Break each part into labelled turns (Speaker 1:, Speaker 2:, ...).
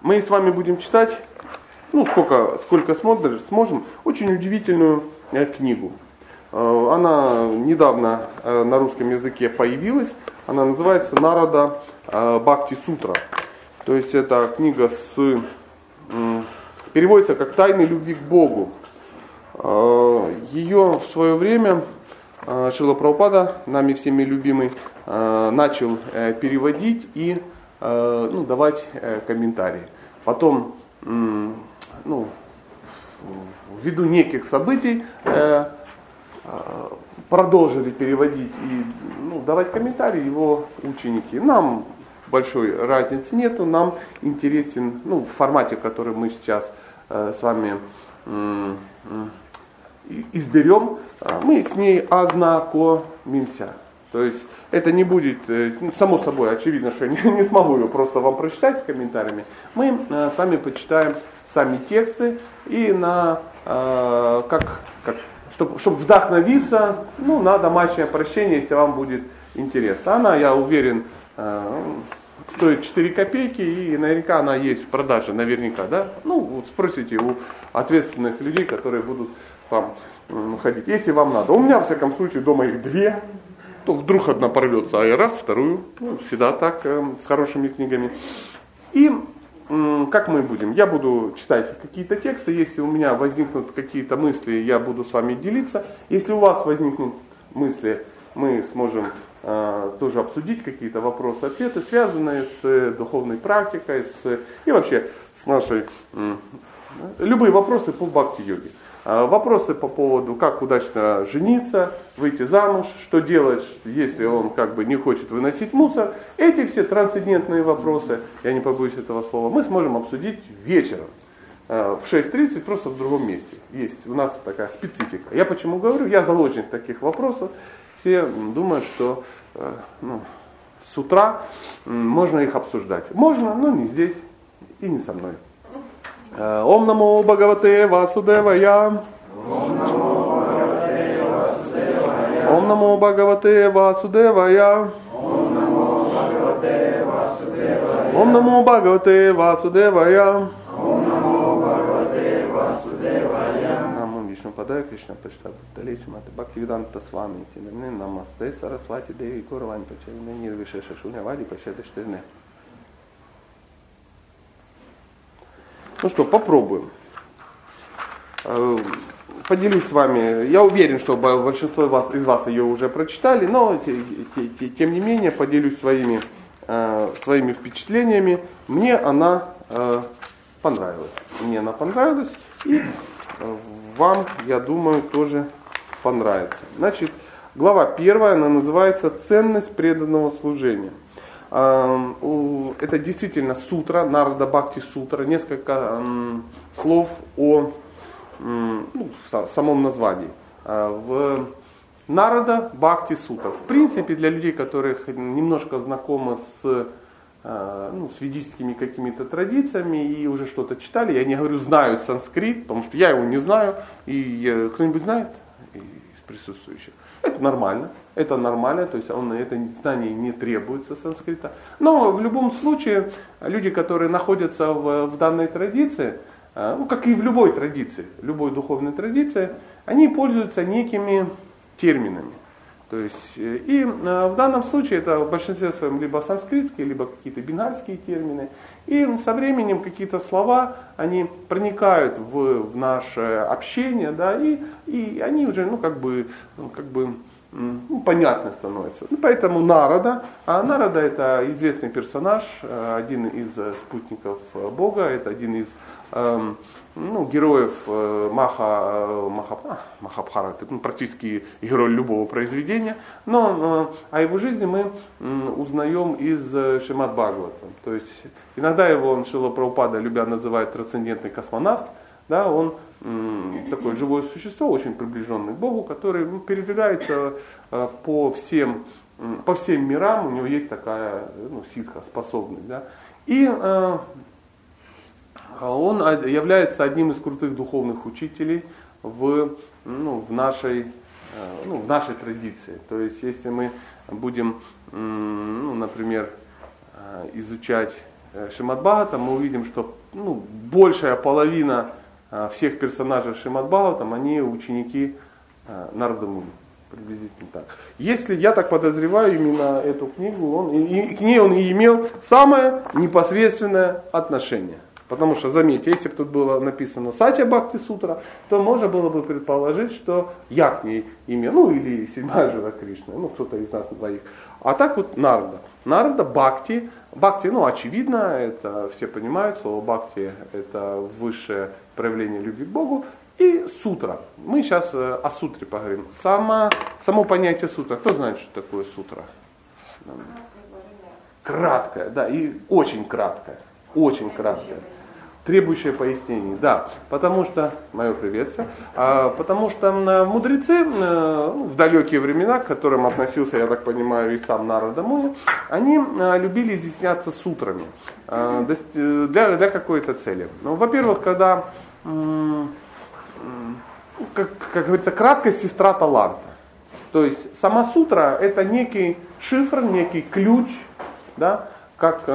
Speaker 1: Мы с вами будем читать, ну сколько, сколько сможем, очень удивительную э, книгу. Э, она недавно э, на русском языке появилась. Она называется Народа Бхакти Сутра. То есть это книга с переводится как «Тайны любви к Богу». Ее в свое время Шила Прабхупада, нами всеми любимый, начал переводить и ну, давать комментарии. Потом, ну, ввиду неких событий, продолжили переводить и ну, давать комментарии его ученики. Нам большой разницы нету, нам интересен, ну, в формате, который мы сейчас э, с вами э, изберем, мы с ней ознакомимся. То есть это не будет, э, ну, само собой, очевидно, что я не, не смогу ее просто вам прочитать с комментариями. Мы э, с вами почитаем сами тексты и на, э, как, как чтобы, чтобы вдохновиться, ну, на домашнее прощение, если вам будет интересно. Она, я уверен, стоит 4 копейки, и наверняка она есть в продаже, наверняка, да? Ну, вот спросите у ответственных людей, которые будут там ходить, если вам надо. У меня, во всяком случае, дома их две, то вдруг одна порвется, а я раз, вторую. Ну, всегда так, э, с хорошими книгами. И э, как мы будем? Я буду читать какие-то тексты, если у меня возникнут какие-то мысли, я буду с вами делиться. Если у вас возникнут мысли, мы сможем э, тоже обсудить какие-то вопросы, ответы, связанные с э, духовной практикой, с, и вообще с нашей, любые вопросы по бхакти-йоге. А, вопросы по поводу, как удачно жениться, выйти замуж, что делать, если он как бы не хочет выносить мусор. Эти все трансцендентные вопросы, я не побоюсь этого слова, мы сможем обсудить вечером а, в 6.30 просто в другом месте. Есть у нас такая специфика. Я почему говорю, я заложник таких вопросов. Все думают, что а, ну, с утра можно их обсуждать. Можно, но не здесь и не со мной. Ом намо Бхагавате Васудевая. Ом намо Бхагавате Васудевая. Ом намо Бхагавате Васудевая. Ом намо Бхагавате Васудевая. Ом намо Бхагавате Васудевая. Наму Вишну Падая Кришна Пашта Далечи Мата Бхактивиданта Свами Тинерне Намасте Сарасвати Деви Куравань Пачарина Нирвишеша Шуня Вади Пачада Штырне. Ну что, попробуем. Э, поделюсь с вами. Я уверен, что большинство из вас, из вас ее уже прочитали, но тем не менее поделюсь своими, э, своими впечатлениями. Мне она э, понравилась. Мне она понравилась. И вам, я думаю, тоже понравится. Значит, глава первая, она называется «Ценность преданного служения» это действительно сутра, Нарада Бхакти сутра, несколько слов о ну, самом названии. А, в Нарада Бхакти сутра. В принципе, для людей, которых немножко знакомы с, а, ну, с ведическими какими-то традициями и уже что-то читали, я не говорю знают санскрит, потому что я его не знаю, и э, кто-нибудь знает из присутствующих. Это нормально, это нормально, то есть он, это знание не требуется санскрита. Но в любом случае люди, которые находятся в, в данной традиции, э, ну как и в любой традиции, любой духовной традиции, они пользуются некими терминами. То есть, э, и э, в данном случае это в большинстве своем либо санскритские, либо какие-то бинарские термины. И со временем какие-то слова, они проникают в, в наше общение, да, и, и они уже, ну, как бы, ну, как бы ну, понятно становится. Ну, поэтому Народа, а Народа это известный персонаж, э, один из спутников Бога, это один из эм, ну, героев э, Маха, э, Маха, а, Махабхараты, ну, практически герой любого произведения, но э, о его жизни мы узнаем из Шимат Бхагавата. То есть иногда его Шила Прабхупада, любя называет трансцендентный космонавт, да, он такое живое существо, очень приближенное к Богу, который ну, передвигается по всем, по всем мирам, у него есть такая ну, ситха, способность. Да. И он является одним из крутых духовных учителей в, ну, в, нашей, э, ну, в нашей традиции. То есть, если мы будем, ну, например, э, изучать э, Шимат Бхагаватам, мы увидим, что ну, большая половина всех персонажей Шимат Бхагаватам, они ученики Нарда Муни. Приблизительно так. Если я так подозреваю, именно эту книгу, он, и, и, к ней он и имел самое непосредственное отношение. Потому что, заметьте, если бы тут было написано Сатя Бхакти Сутра, то можно было бы предположить, что я к ней имел, ну или седьмая жива Кришна, ну кто-то из нас двоих. А так вот Нарда. Нарда Бхакти. Бхакти, ну очевидно, это все понимают, слово Бхакти это высшее проявление любви к Богу. И сутра. Мы сейчас э, о сутре поговорим. Само, само понятие сутра. Кто знает, что такое сутра? Краткое, да, и очень краткое. Очень краткое требующее пояснений. Да, потому что, мое приветствие, а, потому что мудрецы в далекие времена, к которым относился, я так понимаю, и сам Нарада Муни, они любили изъясняться сутрами э, для, для какой-то цели. Ну, во-первых, когда, как, как говорится, краткость сестра таланта. То есть сама сутра это некий шифр, некий ключ, да, как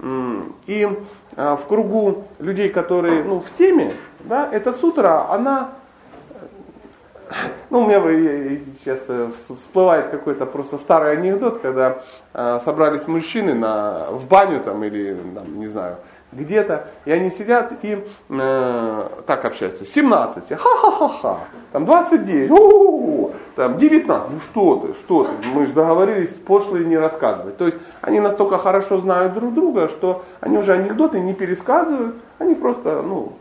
Speaker 1: и а, в кругу людей, которые ну, в теме, да, эта сутра, она, ну, у меня сейчас э, всплывает какой-то просто старый анекдот, когда э, собрались мужчины на, в баню там или, там, не знаю, где-то, и они сидят и э, так общаются. 17, ха-ха-ха-ха, там 29, у-у-у, там 19, ну что ты, что ты, мы же договорились пошлые не рассказывать. То есть они настолько хорошо знают друг друга, что они уже анекдоты не пересказывают, они просто, ну,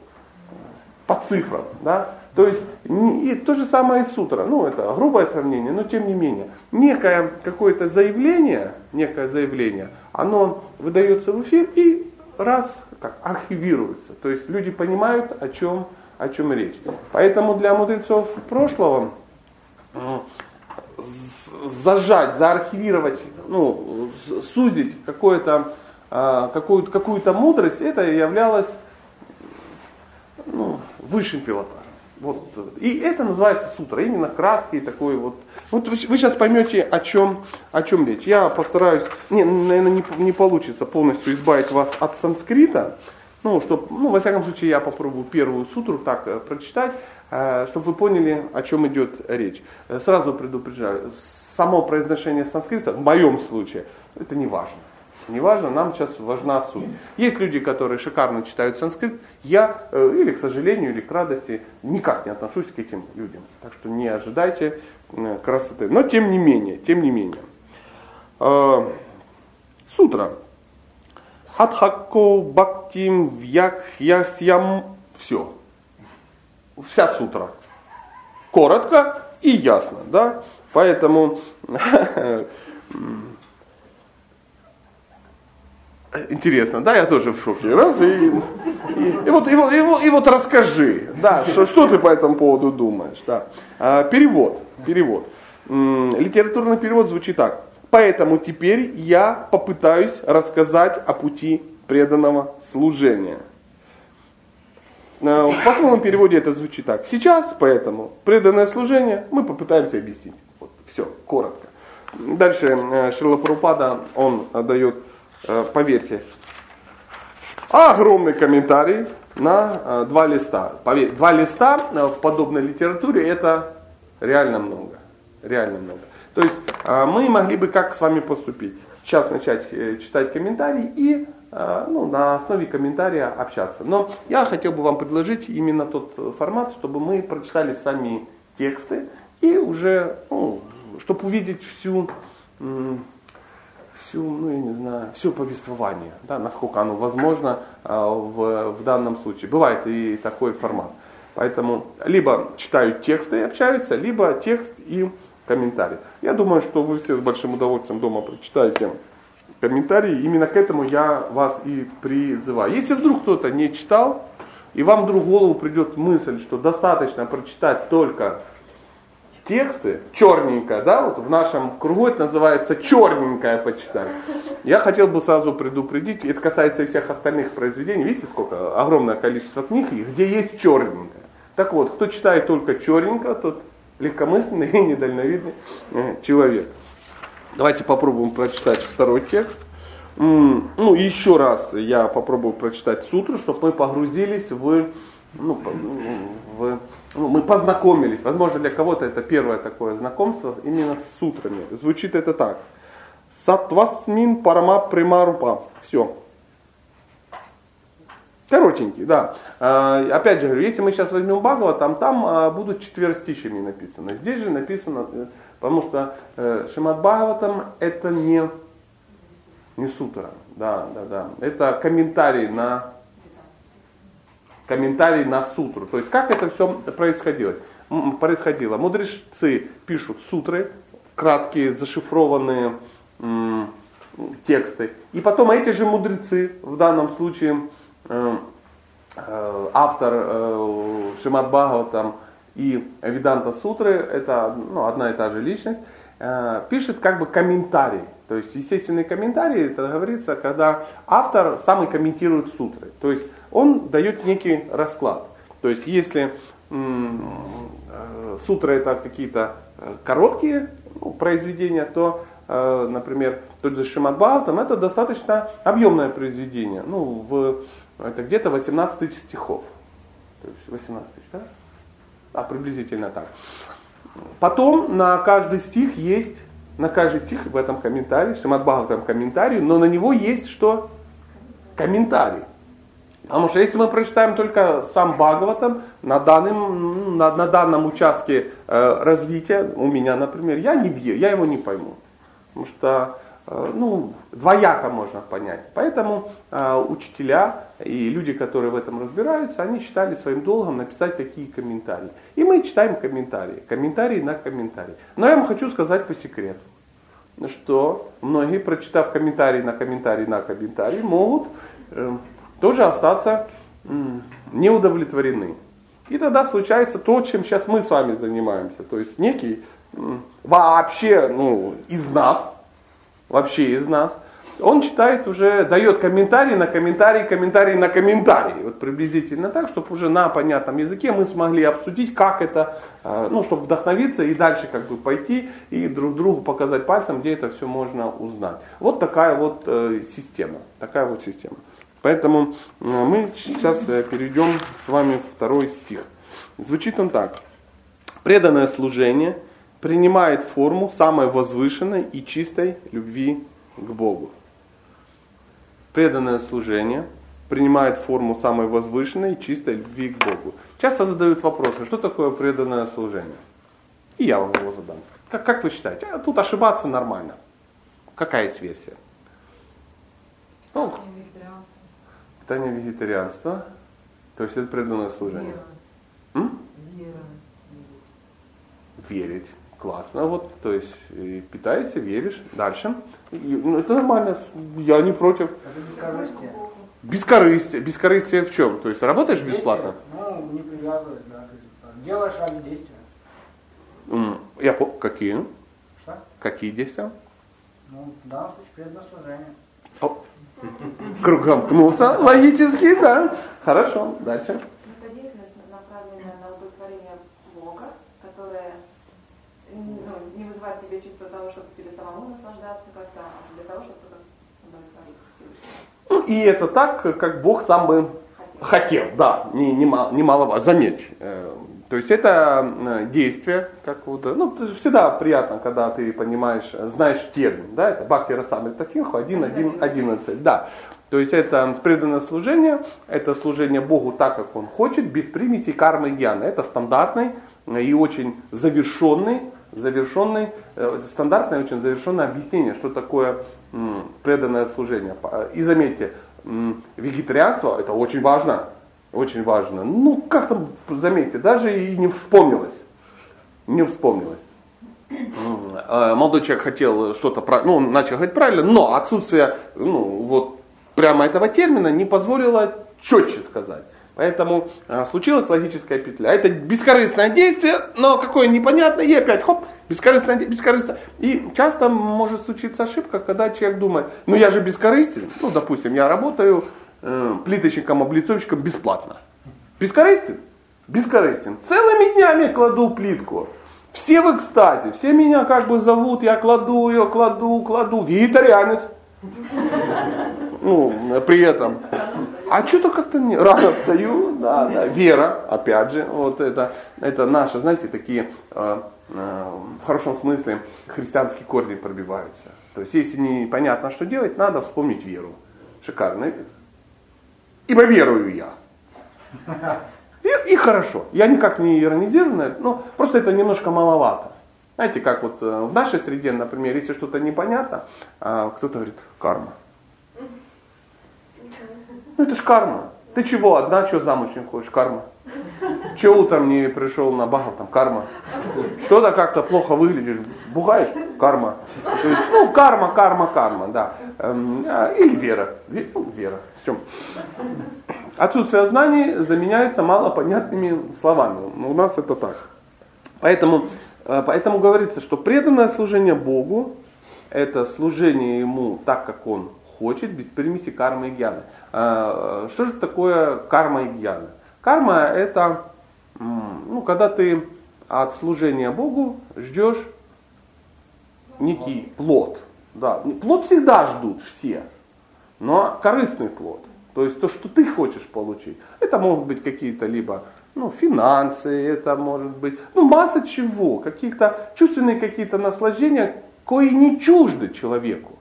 Speaker 1: по цифрам, да. То есть и то же самое и с утра, ну это грубое сравнение, но тем не менее, некое какое-то заявление, некое заявление, оно выдается в эфир и раз как, архивируется. То есть люди понимают, о чем, о чем речь. Поэтому для мудрецов прошлого зажать, заархивировать, ну, сузить какое-то, а, какую-то, какую-то мудрость, это являлось ну, высшим пилотажем. Вот. И это называется сутра, именно краткий такой вот. Вот вы, вы сейчас поймете, о чем, о чем речь. Я постараюсь, не, наверное, не, не получится полностью избавить вас от санскрита, ну, чтоб, ну, во всяком случае, я попробую первую сутру так э, прочитать, э, чтобы вы поняли, о чем идет речь. Э, сразу предупреждаю, само произношение санскрита, в моем случае, это не важно. Неважно, нам сейчас важна суть. Есть люди, которые шикарно читают санскрит. Я, э, или к сожалению, или к радости, никак не отношусь к этим людям. Так что не ожидайте э, красоты. Но тем не менее, тем не менее. Э, сутра. Адхако бхактим вьякхьясьям. Все. Вся сутра. Коротко и ясно. Да? Поэтому Интересно, да, я тоже в шоке. Раз, и, и, и, вот, и, вот, и, вот, и вот расскажи, да, что, что ты по этому поводу думаешь. Да. А, перевод, перевод. М, литературный перевод звучит так. Поэтому теперь я попытаюсь рассказать о пути преданного служения. А, в пословном переводе это звучит так. Сейчас, поэтому, преданное служение мы попытаемся объяснить. Вот, все, коротко. Дальше э, Шрила Парупада, он дает Э, поверьте, огромный комментарий на э, два листа. Поверь, два листа э, в подобной литературе это реально много. Реально много. То есть мы могли бы как с вами поступить? Сейчас начать читать комментарии и ну, на основе комментария общаться. Но я хотел бы вам предложить именно тот формат, чтобы мы прочитали сами тексты и уже, ну, чтобы увидеть всю всю, ну я не знаю, все повествование, да, насколько оно возможно а, в, в данном случае. Бывает и такой формат. Поэтому либо читают тексты и общаются, либо текст и комментарий. Я думаю, что вы все с большим удовольствием дома прочитаете комментарии. Именно к этому я вас и призываю. Если вдруг кто-то не читал, и вам вдруг в голову придет мысль, что достаточно прочитать только тексты, черненькое, да, вот в нашем кругу это называется черненькое почитать. Я хотел бы сразу предупредить, это касается и всех остальных произведений, видите, сколько огромное количество книг, где есть черненькое. Так вот, кто читает только черненько, тот легкомысленный и недальновидный э, человек. Давайте попробуем прочитать второй текст. ну, еще раз я попробую прочитать сутру, чтобы мы погрузились в, ну, в ну, мы познакомились. Возможно, для кого-то это первое такое знакомство именно с сутрами. Звучит это так. Сатвасмин парама примарупа. Все. Коротенький, да. А, опять же говорю, если мы сейчас возьмем Бхагава, там, там будут четверостищами написано. Здесь же написано, э, потому что э, Шимат Бхагаватам это не, не сутра. Да, да, да. Это комментарий на комментарий на сутру. То есть как это все происходило? происходило. Мудрецы пишут сутры, краткие, зашифрованные м, тексты. И потом эти же мудрецы, в данном случае э, э, автор э, Шимат Бхагаватам и Виданта Сутры, это ну, одна и та же личность, э, пишет как бы комментарий. То есть естественный комментарий, это говорится, когда автор сам и комментирует сутры. То есть он дает некий расклад. То есть если э, сутры это какие-то э, короткие ну, произведения, то, э, например, тот же Шимат Бхагаватам это достаточно объемное произведение. Ну, в, это где-то 18 тысяч стихов. То есть 18 тысяч, да? А, приблизительно так. Потом на каждый стих есть, на каждый стих в этом комментарии, Шимат Бхагаватам комментарий, но на него есть что? Комментарий. Потому что если мы прочитаем только сам Бхагаватам, на данном, на, на данном участке э, развития, у меня, например, я не я его не пойму. Потому что ну, двояко можно понять. Поэтому э, учителя и люди, которые в этом разбираются, они считали своим долгом написать такие комментарии. И мы читаем комментарии, комментарии на комментарии. Но я вам хочу сказать по секрету, что многие, прочитав комментарий на комментарий на комментарий, могут э, тоже остаться не удовлетворены. И тогда случается то, чем сейчас мы с вами занимаемся. То есть некий вообще ну, из нас, вообще из нас, он читает уже, дает комментарий на комментарий, комментарий на комментарий. Вот приблизительно так, чтобы уже на понятном языке мы смогли обсудить, как это, а, ну, чтобы вдохновиться и дальше как бы пойти и друг другу показать пальцем, где это все можно узнать. Вот такая вот э, система. Такая вот система. Поэтому э, мы сейчас э, перейдем с вами второй стих. Звучит он так. Преданное служение принимает форму самой возвышенной и чистой любви к Богу. Преданное служение принимает форму самой возвышенной и чистой любви к Богу. Часто задают вопросы, что такое преданное служение? И я вам его задам. Как, как вы считаете? А тут ошибаться нормально. Какая есть версия? Ну, питание вегетарианства, то есть это преданное служение. Вера. Вера. Верить. Классно. Вот, то есть питаешься, веришь. Дальше. И, ну, это нормально. Я не против. Это бескорыстие. Бескорыстие. Бескорыстие в чем? То есть работаешь действия. бесплатно?
Speaker 2: Ну, не привязывать, да. Делаешь ради действия.
Speaker 1: Я по... Какие? Что? Какие действия?
Speaker 2: Ну, в данном случае преданное служение.
Speaker 1: Кругом кнулся, логически, да. Хорошо, дальше.
Speaker 3: Это деятельность, направленная на удовлетворение Бога, которая ну, не вызывает тебе чувство того, чтобы тебе самому наслаждаться как-то, а для того, чтобы удовлетворить Всевышнего.
Speaker 1: Ну, и это так, как Бог сам бы хотел, да, не, не, не мало, заметь, э, то есть это э, действие, как вот, ну, всегда приятно, когда ты понимаешь, знаешь термин, да, это Бхакти Расамри Татинху 1.1.11, да. То есть это преданное служение, это служение Богу так, как Он хочет, без примесей кармы и гьяна. Это стандартный и очень завершенный, завершенный, э, стандартное очень завершенное объяснение, что такое преданное служение. И заметьте, вегетарианство это очень важно, очень важно. Ну, как там, заметьте, даже и не вспомнилось. Не вспомнилось. Э, молодой человек хотел что-то, ну, начал говорить правильно, но отсутствие, ну, вот, прямо этого термина не позволило четче сказать. Поэтому а, случилась логическая петля. Это бескорыстное действие, но какое непонятное, и опять хоп, бескорыстное, бескорыстное. И часто может случиться ошибка, когда человек думает, ну я же бескорыстен, ну допустим, я работаю э, плиточником, облицовщиком бесплатно. Бескорыстен? Бескорыстен. Целыми днями кладу плитку. Все в экстазе, все меня как бы зовут, я кладу ее, кладу, кладу. Вегетарианец. Ну, при этом. А что-то как-то не рано встаю, да, да. Вера, опять же, вот это, это наши, знаете, такие э, э, в хорошем смысле христианские корни пробиваются. То есть, если непонятно, что делать, надо вспомнить веру. Шикарно. Ибо верую я. И, и хорошо. Я никак не иронизирую но просто это немножко маловато. Знаете, как вот э, в нашей среде, например, если что-то непонятно, а, кто-то говорит, карма. Ну это ж карма. Ты чего, одна, что замуж не хочешь? Карма. Че утром не пришел на бахал, там карма. Что-то как-то плохо выглядишь, бухаешь, карма. Есть, ну, карма, карма, карма, да. Эм, а, или вера. Ну, вера. В чем? Отсутствие знаний заменяется малопонятными словами. У нас это так. Поэтому, поэтому говорится, что преданное служение Богу – это служение Ему так, как Он хочет, без примеси кармы и гьяны. А, что же такое карма и гьяна? Карма это, ну, когда ты от служения Богу ждешь некий плод. Да, плод всегда ждут все, но корыстный плод. То есть то, что ты хочешь получить. Это могут быть какие-то либо ну, финансы, это может быть, ну, масса чего, каких-то чувственные какие-то наслаждения, кои не чужды человеку.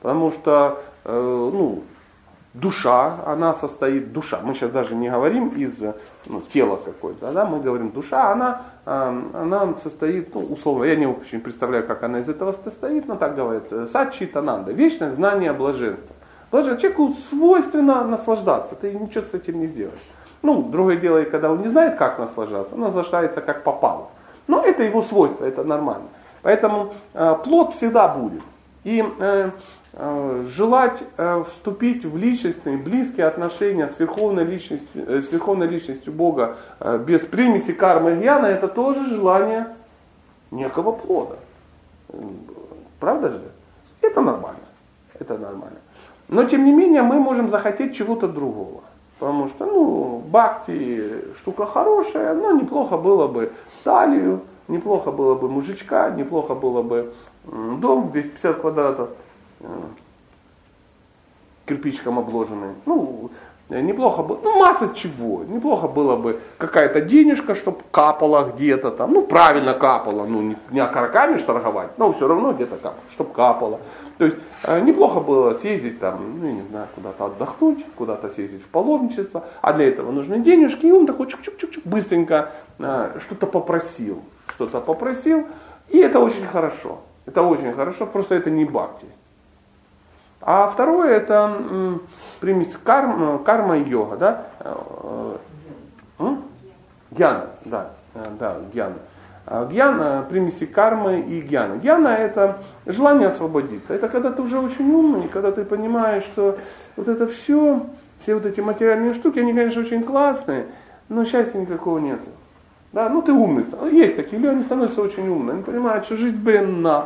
Speaker 1: Потому что, э, ну, душа, она состоит, душа, мы сейчас даже не говорим из ну, тела какой-то, да, мы говорим душа, она, она состоит, ну, условно, я не очень представляю, как она из этого состоит, но так говорят, э, сачи тананда, вечное знание блаженства. Блажен, человеку свойственно наслаждаться, ты ничего с этим не сделаешь. Ну, другое дело, когда он не знает, как наслаждаться, он наслаждается как попало. Но это его свойство, это нормально. Поэтому э, плод всегда будет. И э, Э, желать э, вступить в личностные, близкие отношения с верховной личностью, э, с верховной личностью Бога без примеси кармы и гьяна, это тоже желание некого плода. Правда же? Это нормально. Это нормально. Но тем не менее мы можем захотеть чего-то другого. Потому что, ну, бхакти штука хорошая, но неплохо было бы талию, неплохо было бы мужичка, неплохо было бы дом 250 квадратов кирпичиком обложенные. Ну, неплохо бы, ну масса чего, неплохо было бы какая-то денежка, чтобы капала где-то там, ну правильно капала, ну не, не окороками торговать, но все равно где-то капала, чтобы капала. То есть э, неплохо было съездить там, ну я не знаю, куда-то отдохнуть, куда-то съездить в паломничество, а для этого нужны денежки, и он такой чук-чук-чук быстренько э, что-то попросил, что-то попросил, и это очень хорошо. Это очень хорошо, просто это не бхакти. А второе это примесь карма, карма и йога, да? Гьяна, да, да, гьяна. Гьяна, примеси кармы и гьяна. Гьяна это желание освободиться. Это когда ты уже очень умный, когда ты понимаешь, что вот это все, все вот эти материальные штуки, они, конечно, очень классные, но счастья никакого нету. Да, ну ты умный. Есть такие люди, они становятся очень умными. Они понимают, что жизнь бренна,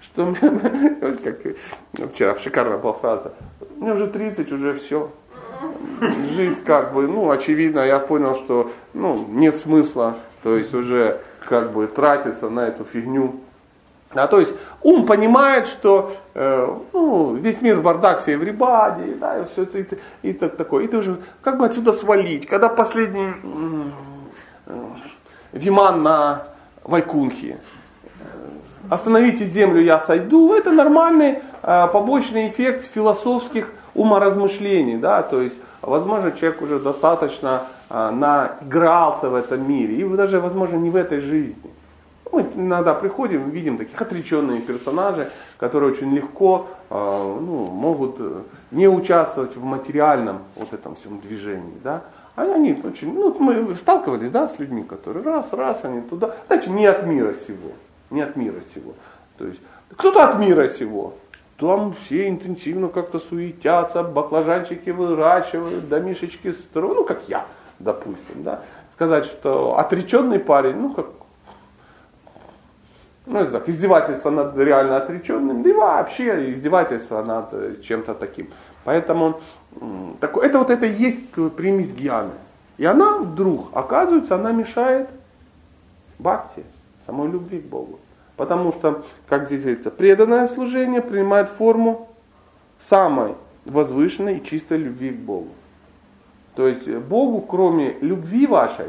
Speaker 1: что как вчера шикарная была фраза, мне уже 30, уже все. Жизнь как бы, ну, очевидно, я понял, что ну, нет смысла, то есть уже как бы тратиться на эту фигню. А то есть ум понимает, что э, ну, весь мир бардак, все everybody, да, и все это, и, и, и так такое. И ты уже как бы отсюда свалить, когда последний э, виман на Вайкунхе, остановите землю, я сойду, это нормальный э, побочный эффект философских уморазмышлений, да, то есть, возможно, человек уже достаточно э, наигрался в этом мире, и даже, возможно, не в этой жизни. Мы иногда приходим, видим таких отреченных персонажей, которые очень легко э, ну, могут не участвовать в материальном вот этом всем движении, да, а они очень, ну, мы сталкивались, да, с людьми, которые раз, раз, они туда, знаете, не от мира сего не от мира сего. То есть кто-то от мира сего. Там все интенсивно как-то суетятся, баклажанчики выращивают, домишечки строят, ну как я, допустим, да. Сказать, что отреченный парень, ну как, ну это так, издевательство над реально отреченным, да и вообще издевательство над э, чем-то таким. Поэтому так, это вот это и есть примесь гьяны. И она вдруг, оказывается, она мешает бхакти самой любви к Богу. Потому что, как здесь говорится, преданное служение принимает форму самой возвышенной и чистой любви к Богу. То есть Богу, кроме любви вашей,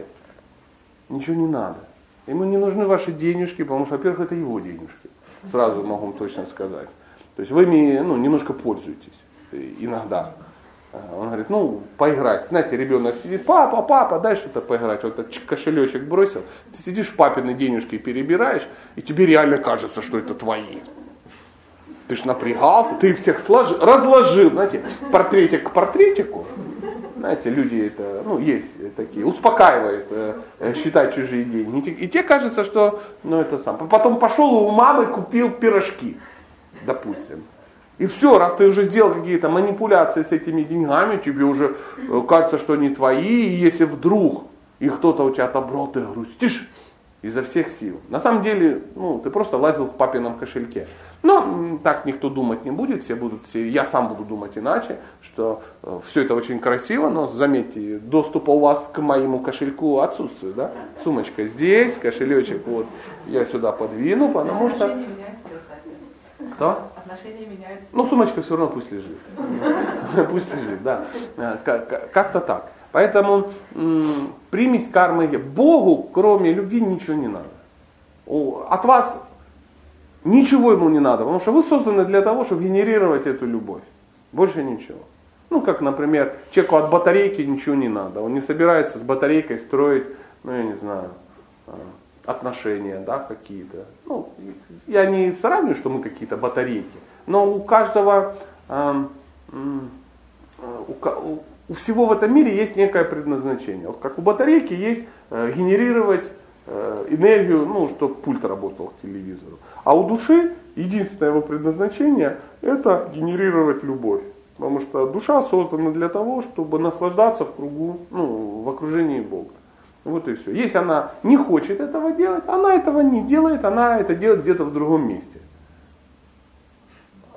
Speaker 1: ничего не надо. Ему не нужны ваши денежки, потому что, во-первых, это его денежки. Сразу могу вам точно сказать. То есть вы ими ну, немножко пользуетесь иногда. Он говорит, ну, поиграть. Знаете, ребенок сидит, папа, папа, дай что-то поиграть. Вот этот кошелечек бросил. Ты сидишь, папины денежки перебираешь, и тебе реально кажется, что это твои. Ты ж напрягался, ты всех сложил, разложил, знаете, портретик к портретику. Знаете, люди это, ну, есть такие, успокаивает э, э считать чужие деньги. И тебе кажется, что, ну, это сам. Потом пошел у мамы, купил пирожки, допустим. И все, раз ты уже сделал какие-то манипуляции с этими деньгами, тебе уже э, кажется, что они твои, и если вдруг их кто-то у тебя отобрал, ты грустишь изо всех сил. На самом деле, ну, ты просто лазил в папином кошельке. Но так никто думать не будет, все будут, все, я сам буду думать иначе, что э, все это очень красиво, но заметьте, доступа у вас к моему кошельку отсутствует, да? Сумочка здесь, кошелечек вот я сюда подвину, потому что... Кто? Отношения меняются. Ну, сумочка все равно пусть лежит. Пусть лежит, да. Э, как-то так. Поэтому примесь кармы. Богу, кроме любви, ничего не надо. От вас ничего ему не надо, потому что вы созданы для того, чтобы генерировать эту любовь. Больше ничего. Ну, как, например, человеку от батарейки ничего не надо. Он не собирается с батарейкой строить, ну, я не знаю, э, отношения, да, какие-то. Ну, я не сравниваю, что мы какие-то батарейки, но у каждого, э, у, у всего в этом мире есть некое предназначение. Вот как у батарейки есть э, генерировать э, энергию, ну, чтобы пульт работал к телевизору. А у души единственное его предназначение это генерировать любовь. Потому что душа создана для того, чтобы наслаждаться в кругу, ну, в окружении Бога. Вот и все. Если она не хочет этого делать, она этого не делает, она это делает где-то в другом месте.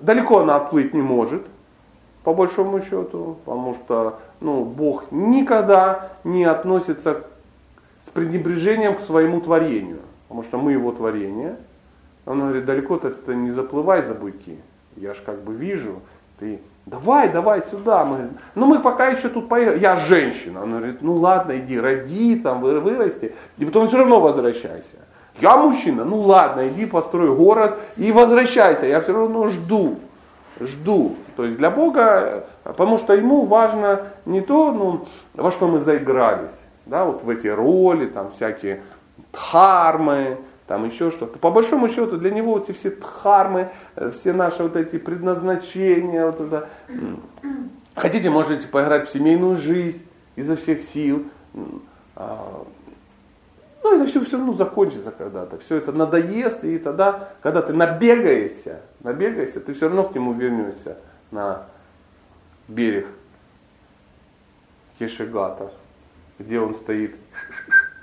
Speaker 1: Далеко она отплыть не может, по большому счету, потому что ну, Бог никогда не относится с пренебрежением к своему творению, потому что мы его творение. Он говорит, далеко-то ты не заплывай за буйки, я ж как бы вижу, ты Давай, давай сюда. Мы, ну мы пока еще тут поехали. Я женщина. Она говорит, ну ладно, иди, роди, там, вырасти. И потом все равно возвращайся. Я мужчина, ну ладно, иди построй город и возвращайся. Я все равно жду. Жду. То есть для Бога, потому что ему важно не то, ну, во что мы заигрались, да, вот в эти роли, там всякие дхармы, там еще что-то. По большому счету для него эти все дхармы, э, все наши вот эти предназначения, вот это. Хотите, можете поиграть в семейную жизнь изо всех сил. А, ну, это все все равно закончится когда-то. Все это надоест, и тогда, когда ты набегаешься, набегаешься, ты все равно к нему вернешься на берег Кешегата, где он стоит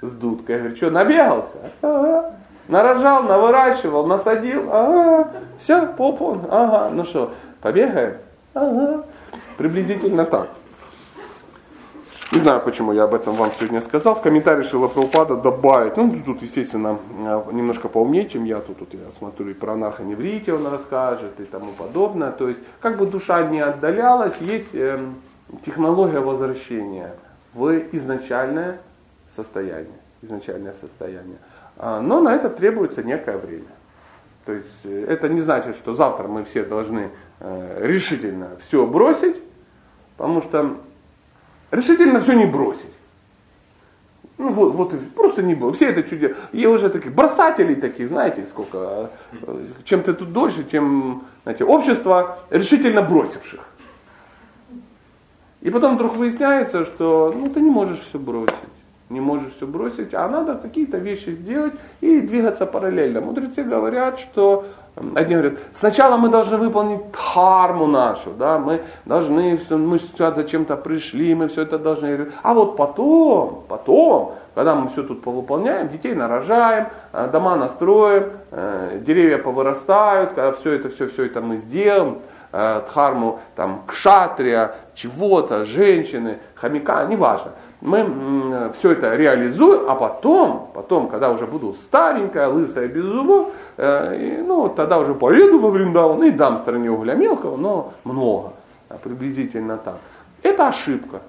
Speaker 1: с дудкой. Я говорю, что, набегался? Нарожал, наворачивал, насадил, ага, все, попон, ага, ну что, побегаем? Ага, приблизительно так. Не знаю, почему я об этом вам сегодня сказал. В комментарии Шила Прабхупада добавить, ну тут, естественно, немножко поумнее, чем я. Тут, тут я смотрю и про анархоневрите он расскажет и тому подобное. То есть, как бы душа не отдалялась, есть э, технология возвращения в изначальное состояние. Изначальное состояние. А, но на это требуется некое время. То есть э, это не значит, что завтра мы все должны э, решительно все бросить, потому что решительно все не бросить. Ну вот, вот просто не было. Все это чудесно. И уже таких бросателей таких, знаете, сколько. А, чем ты тут дольше, тем, знаете, общество решительно бросивших. И потом вдруг выясняется, что ну, ты не можешь все бросить не можешь все бросить, а надо какие-то вещи сделать и двигаться параллельно. Мудрецы говорят, что одни говорят, сначала мы должны выполнить дхарму нашу, да, мы должны, мы сюда зачем-то пришли, мы все это должны, а вот потом, потом, когда мы все тут повыполняем, детей нарожаем, э, дома настроим, э, деревья повырастают, когда все это, все, все это мы сделаем, э, дхарму там, кшатрия, чего-то, женщины, хомяка, неважно. Мы все это реализуем, а потом, потом, когда уже буду старенькая, лысая, без зубов, э, ну, тогда уже поеду во Вриндаван и дам стране угля мелкого, но много, приблизительно так. Это ошибка,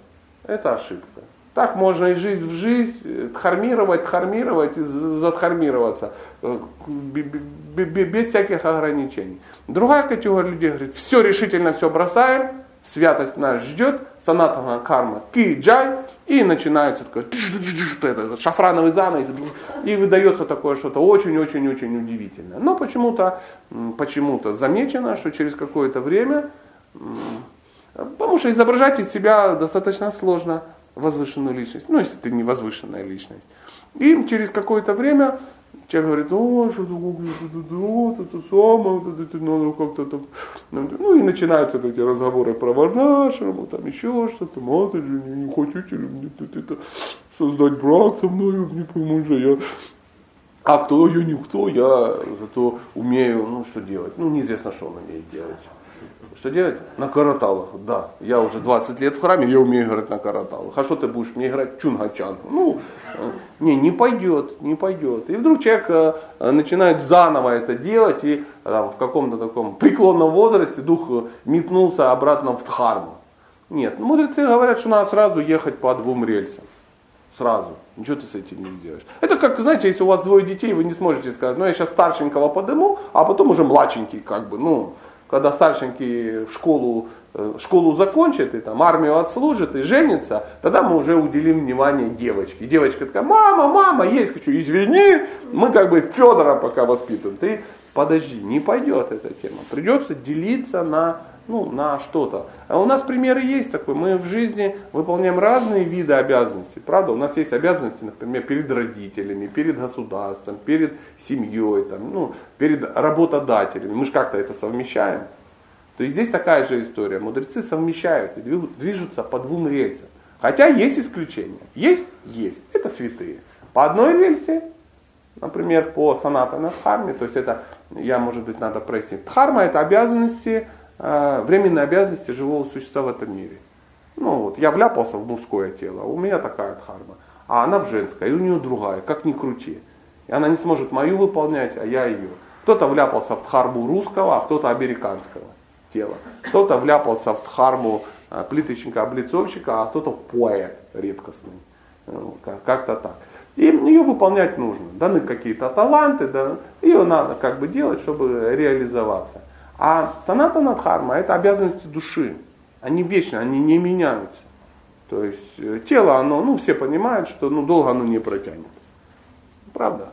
Speaker 1: это ошибка. Так можно и жить в жизнь, дхармировать, дхармировать, задхармироваться, э, без всяких ограничений. Другая категория людей говорит, все решительно все бросаем, святость нас ждет, санатана карма ки джай, и начинается такое это, шафрановый занавес, и выдается такое что-то очень-очень-очень удивительное. Но почему-то почему замечено, что через какое-то время, потому что изображать из себя достаточно сложно, возвышенную личность, ну если ты не возвышенная личность. И через какое-то время человек говорит, о, что это, это самое, это надо как-то там. Ну и начинаются эти разговоры про Варнашраму, там еще что-то, матушка, не, не хотите ли мне тут это создать брак со мной, не пойму же я. А кто я, никто, я зато умею, ну что делать, ну неизвестно, что он умеет делать. Что делать? На караталах. Да, я уже 20 лет в храме, я умею играть на караталах. А что ты будешь мне играть чунгачан? Ну, э, не, не пойдет, не пойдет. И вдруг человек э, начинает заново это делать, и там, в каком-то таком преклонном возрасте дух метнулся обратно в дхарму. Нет, ну, мудрецы говорят, что надо сразу ехать по двум рельсам. Сразу. Ничего ты с этим не сделаешь. Это как, знаете, если у вас двое детей, вы не сможете сказать, ну я сейчас старшенького подыму, а потом уже младшенький, как бы, ну, когда старшенький в школу, э, школу закончит, и там армию отслужит, и женится, тогда мы уже уделим внимание девочке. девочка такая, мама, мама, есть хочу, извини, мы как бы Федора пока воспитываем. Ты подожди, не пойдет эта тема. Придется делиться на ну, на что-то. А у нас примеры есть такой. Мы в жизни выполняем разные виды обязанностей. Правда, у нас есть обязанности, например, перед родителями, перед государством, перед семьей, там, ну, перед работодателями. Мы же как-то это совмещаем. То есть здесь такая же история. Мудрецы совмещают и движутся по двум рельсам. Хотя есть исключения. Есть? Есть. Это святые. По одной рельсе, например, по санатана дхарме, то есть это, я, может быть, надо прояснить. Дхарма это обязанности временные обязанности живого существа в этом мире. Ну вот, я вляпался в мужское тело, у меня такая дхарма, а она в женское, и у нее другая, как ни крути. И она не сможет мою выполнять, а я ее. Кто-то вляпался в дхарму русского, а кто-то американского тела. Кто-то вляпался в дхарму а, плиточника-облицовщика, а кто-то поэт редкостный. Ну, как-то так. И ее выполнять нужно. Даны какие-то таланты, да, ее надо как бы делать, чтобы реализоваться. А санатана дхарма это обязанности души. Они вечны, они не меняются. То есть э, тело, оно, ну все понимают, что ну, долго оно не протянет. Правда?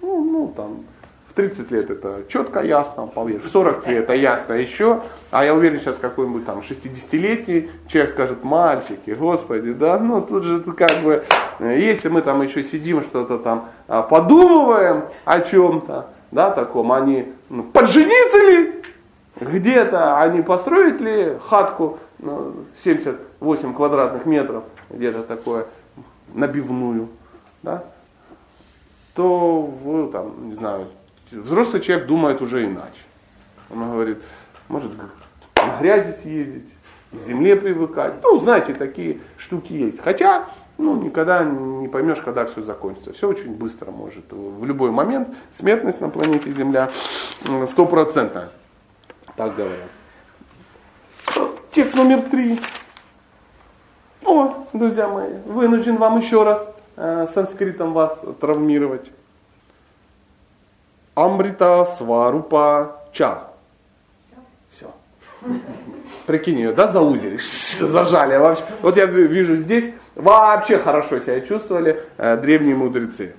Speaker 1: Ну, ну там, в 30 лет это четко ясно, поверь, в 40 лет это ясно еще, а я уверен, сейчас какой-нибудь там 60-летний человек скажет, мальчики, господи, да, ну тут же как бы, э, если мы там еще сидим, что-то там а, подумываем о чем-то, да, таком, они ну, поджениться ли, где-то они построят ли хатку ну, 78 квадратных метров, где-то такое, набивную, да, то в, там, не знаю, взрослый человек думает уже иначе. Он говорит, может на грязи съездить, к земле привыкать. Ну, знаете, такие штуки есть. Хотя, ну, никогда не поймешь, когда все закончится. Все очень быстро может. В любой момент смертность на планете Земля стопроцентная. Так говорят. Текст номер три. О, друзья мои, вынужден вам еще раз э, санскритом вас травмировать. Амрита сварупа ча. Все. Прикинь ее, да, заузили, зажали. Вообще. Вот я вижу здесь, вообще хорошо себя чувствовали э, древние мудрецы.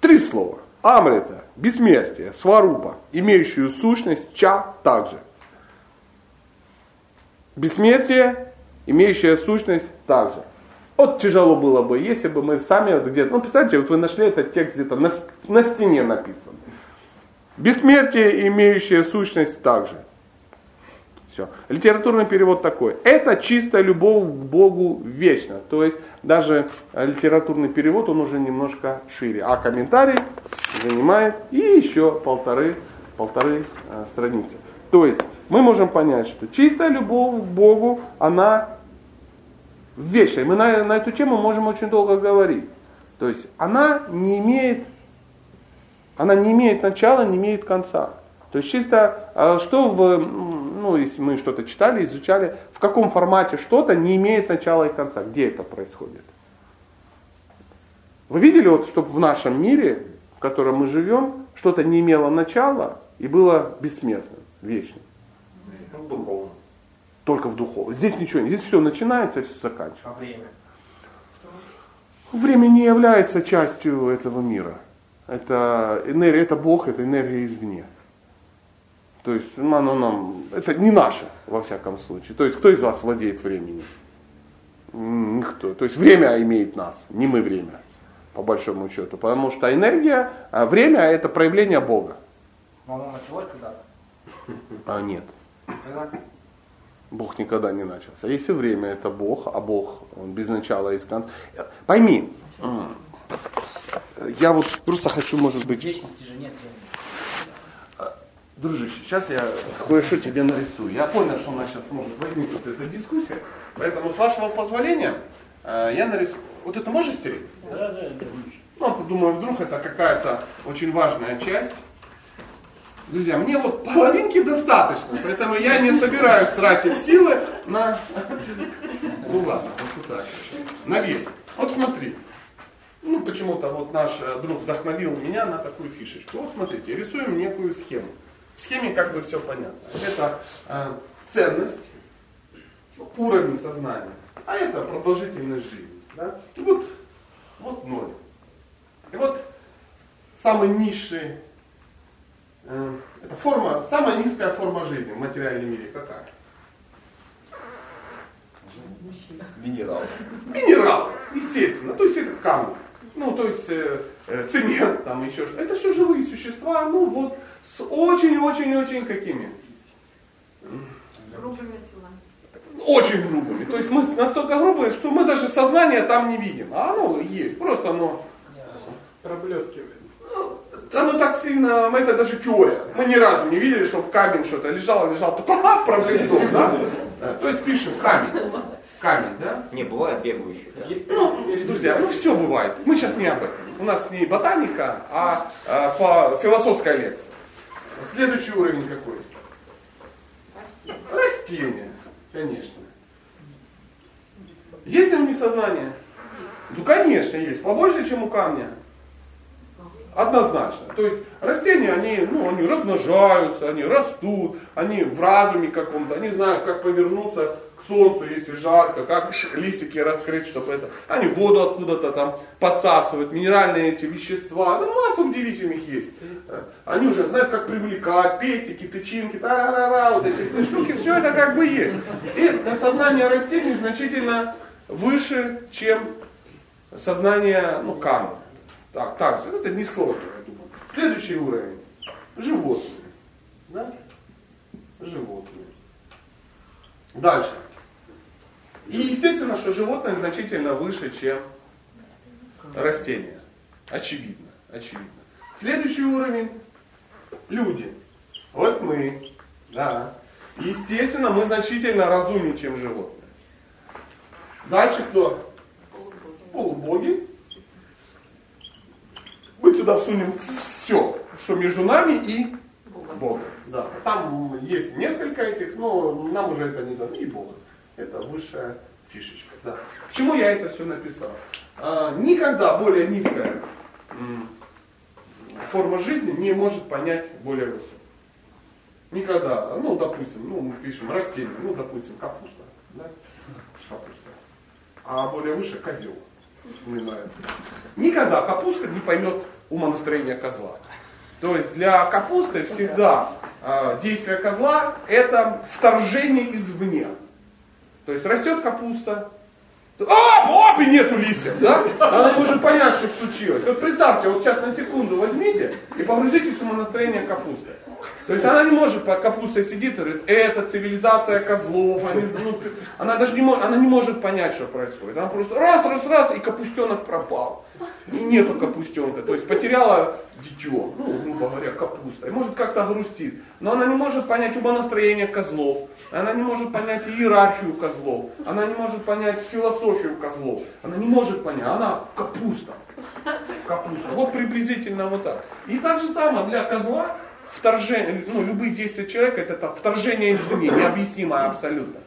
Speaker 1: Три слова. Амрита, бессмертие, сварупа, имеющую сущность ча также. Бессмертие, имеющее сущность также. Вот тяжело было бы, если бы мы сами вот где-то, ну представьте, вот вы нашли этот текст где-то на, на стене написан. Бессмертие, имеющее сущность также. Все. Литературный перевод такой. Это чистая любовь к Богу вечно. То есть даже литературный перевод, он уже немножко шире. А комментарий занимает и еще полторы, полторы э, страницы. То есть мы можем понять, что чистая любовь к Богу, она вечная. Мы на, на эту тему можем очень долго говорить. То есть она не имеет, она не имеет начала, не имеет конца. То есть чисто, э, что в, ну, если мы что-то читали, изучали, в каком формате что-то не имеет начала и конца, где это происходит. Вы видели, вот, чтобы в нашем мире, в котором мы живем, что-то не имело начала и было бессмертным, вечным? Только в духовном. Здесь ничего нет. Здесь все начинается все заканчивается.
Speaker 2: А время?
Speaker 1: Время не является частью этого мира. Это энергия, это Бог, это энергия извне. То есть ну, оно нам, это не наше, во всяком случае. То есть кто из вас владеет временем? Никто. То есть время имеет нас, не мы время, по большому счету. Потому что энергия, а время это проявление Бога.
Speaker 2: Но оно началось когда-то.
Speaker 1: А нет.
Speaker 2: Когда?
Speaker 1: Бог никогда не начался. Если время это Бог, а Бог, он без начала и с конца. Пойми, я вот просто хочу, может
Speaker 2: В
Speaker 1: быть,
Speaker 2: вечности же нет времени.
Speaker 1: Дружище, сейчас я кое-что тебе нарисую. Я понял, что у нас сейчас может возникнуть эта дискуссия, поэтому с вашего позволения э, я нарисую. Вот это можешь стереть?
Speaker 4: Да, да, да.
Speaker 1: Ну, думаю, вдруг это какая-то очень важная часть. Друзья, мне вот половинки достаточно, поэтому я не собираюсь тратить силы на... Ну ладно, вот так. На вес. Вот смотри. Ну, почему-то вот наш э, друг вдохновил меня на такую фишечку. Вот смотрите, рисуем некую схему. В схеме как бы все понятно. Это э, ценность, уровень сознания, а это продолжительность жизни. Да? И вот, вот ноль. И вот самый низший, э, это форма, самая низкая форма жизни в материальном мире какая?
Speaker 5: Минерал.
Speaker 1: Минерал, естественно, то есть это камни. Ну, то есть э, э, цемент, там еще что Это все живые существа, ну вот, с очень-очень-очень какими?
Speaker 3: Грубыми телами.
Speaker 1: Очень грубыми. То есть мы настолько грубые, что мы даже сознание там не видим. А оно есть, просто оно
Speaker 4: Проблескивает.
Speaker 1: Оно так сильно, это даже теория. Мы ни разу не видели, что в камень что-то лежало, лежало, только ха, проблеснул, да? То есть пишем камень. Камень, да?
Speaker 5: Не, бывает бегающий. Да?
Speaker 1: Ну, друзья, ну все бывает. Мы сейчас не об этом. У нас не ботаника, а, а по философская лекция. Следующий уровень какой? Растения, конечно. Есть ли у них сознание? Ну, конечно, есть. Побольше, чем у камня. Однозначно. То есть растения, они, ну, они размножаются, они растут, они в разуме каком-то, они знают, как повернуться к солнцу, если жарко, как листики раскрыть, чтобы это. Они воду откуда-то там подсасывают, минеральные эти вещества. Ну, масса удивительных есть. Они уже знают, как привлекать, пестики, тычинки, та-ра-ра-ра, вот эти все штуки, все это как бы есть. И сознание растений значительно выше, чем сознание, ну, камня. Так, так же, это несложно, я думаю. Следующий уровень. Животные. Да? Животные. Дальше. И естественно, что животное значительно выше, чем растения. Очевидно. Очевидно. Следующий уровень. Люди. Вот мы. Да. Естественно, мы значительно разумнее, чем животные. Дальше кто? Полубоги. Мы туда всунем все, что между нами и Богом. Да. Там есть несколько этих, но нам уже это не дано. И Бога. Это высшая фишечка. Да. К чему я это все написал? А, никогда более низкая форма жизни не может понять более высокую. Никогда. Ну, допустим, ну, мы пишем растение, ну, допустим, капуста. Да? Капуста. А более выше козел. Понимаете? Никогда капуста не поймет умонастроения козла. То есть для капусты всегда э, действие козла это вторжение извне. То есть растет капуста, оп, оп, и нету листьев, да? Она не может понять, что случилось. Вот представьте, вот сейчас на секунду возьмите и погрузитесь в умонастроение капусты. То есть она не может, под капустой сидит и говорит, это цивилизация козлов, они, ну, она даже не она не может понять, что происходит. Она просто раз, раз, раз, и капустенок пропал. И нету капустенка. То есть потеряла дитё, ну, грубо говоря, капуста. И может как-то грустит. Но она не может понять умонастроение козлов. Она не может понять иерархию козлов. Она не может понять философию козлов. Она не может понять. Она капуста. Капуста. Вот приблизительно вот так. И так же самое для козла вторжение, ну, любые действия человека это, это вторжение извне, необъяснимое абсолютно.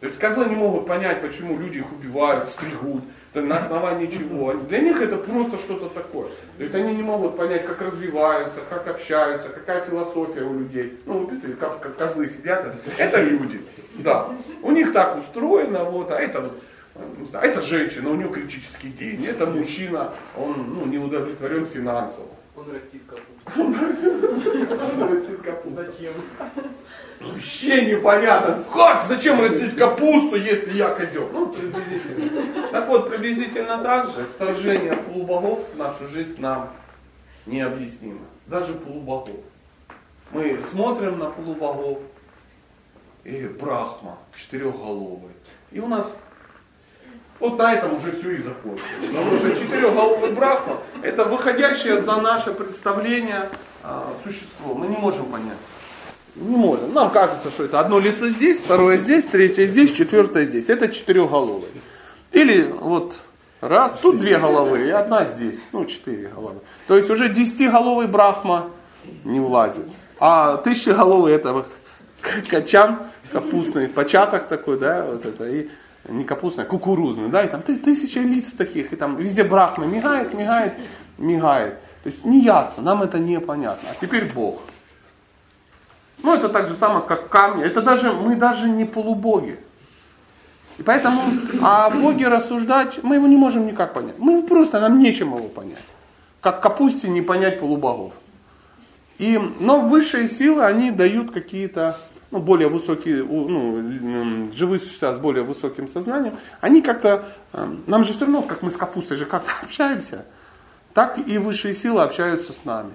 Speaker 1: То есть козлы не могут понять, почему люди их убивают, стригут, на основании чего. Для них это просто что-то такое. То есть они не могут понять, как развиваются, как общаются, какая философия у людей. Ну, вы видите, как, как козлы сидят, это люди. Да. У них так устроено, вот, а это вот это женщина, у нее критический день, это мужчина, он ну, не удовлетворен финансово.
Speaker 4: Он растит капусту. Он
Speaker 1: растит капусту.
Speaker 4: Зачем?
Speaker 1: Вообще непонятно. Как? Зачем растить капусту, если я козел? Ну, приблизительно. Так вот, приблизительно так же вторжение полубогов в нашу жизнь нам необъяснимо. Даже полубогов. Мы смотрим на полубогов, и Брахма, четырехголовый. И у нас вот на этом уже все и закончилось. Потому что четырехголовый Брахма – это выходящее за наше представление а, существо. Мы не можем понять. Не можем. Нам кажется, что это одно лицо здесь, второе здесь, третье здесь, четвертое здесь. Это четырехголовый. Или вот раз, тут две головы и одна здесь. Ну, четыре головы. То есть уже десятиголовый Брахма не влазит. А тысячеголовый это качан капустный, початок такой, да, вот это. И не капустный, а кукурузный, да, и там тысяча лиц таких, и там везде брахма мигает, мигает, мигает. То есть неясно, нам это непонятно. А теперь Бог. Ну, это так же самое, как камни. Это даже, мы даже не полубоги. И поэтому о Боге рассуждать мы его не можем никак понять. Мы просто, нам нечем его понять. Как капусте не понять полубогов. И, но высшие силы, они дают какие-то ну, более высокие, ну, живые существа с более высоким сознанием, они как-то, эм, нам же все равно, как мы с капустой же как-то общаемся, так и высшие силы общаются с нами.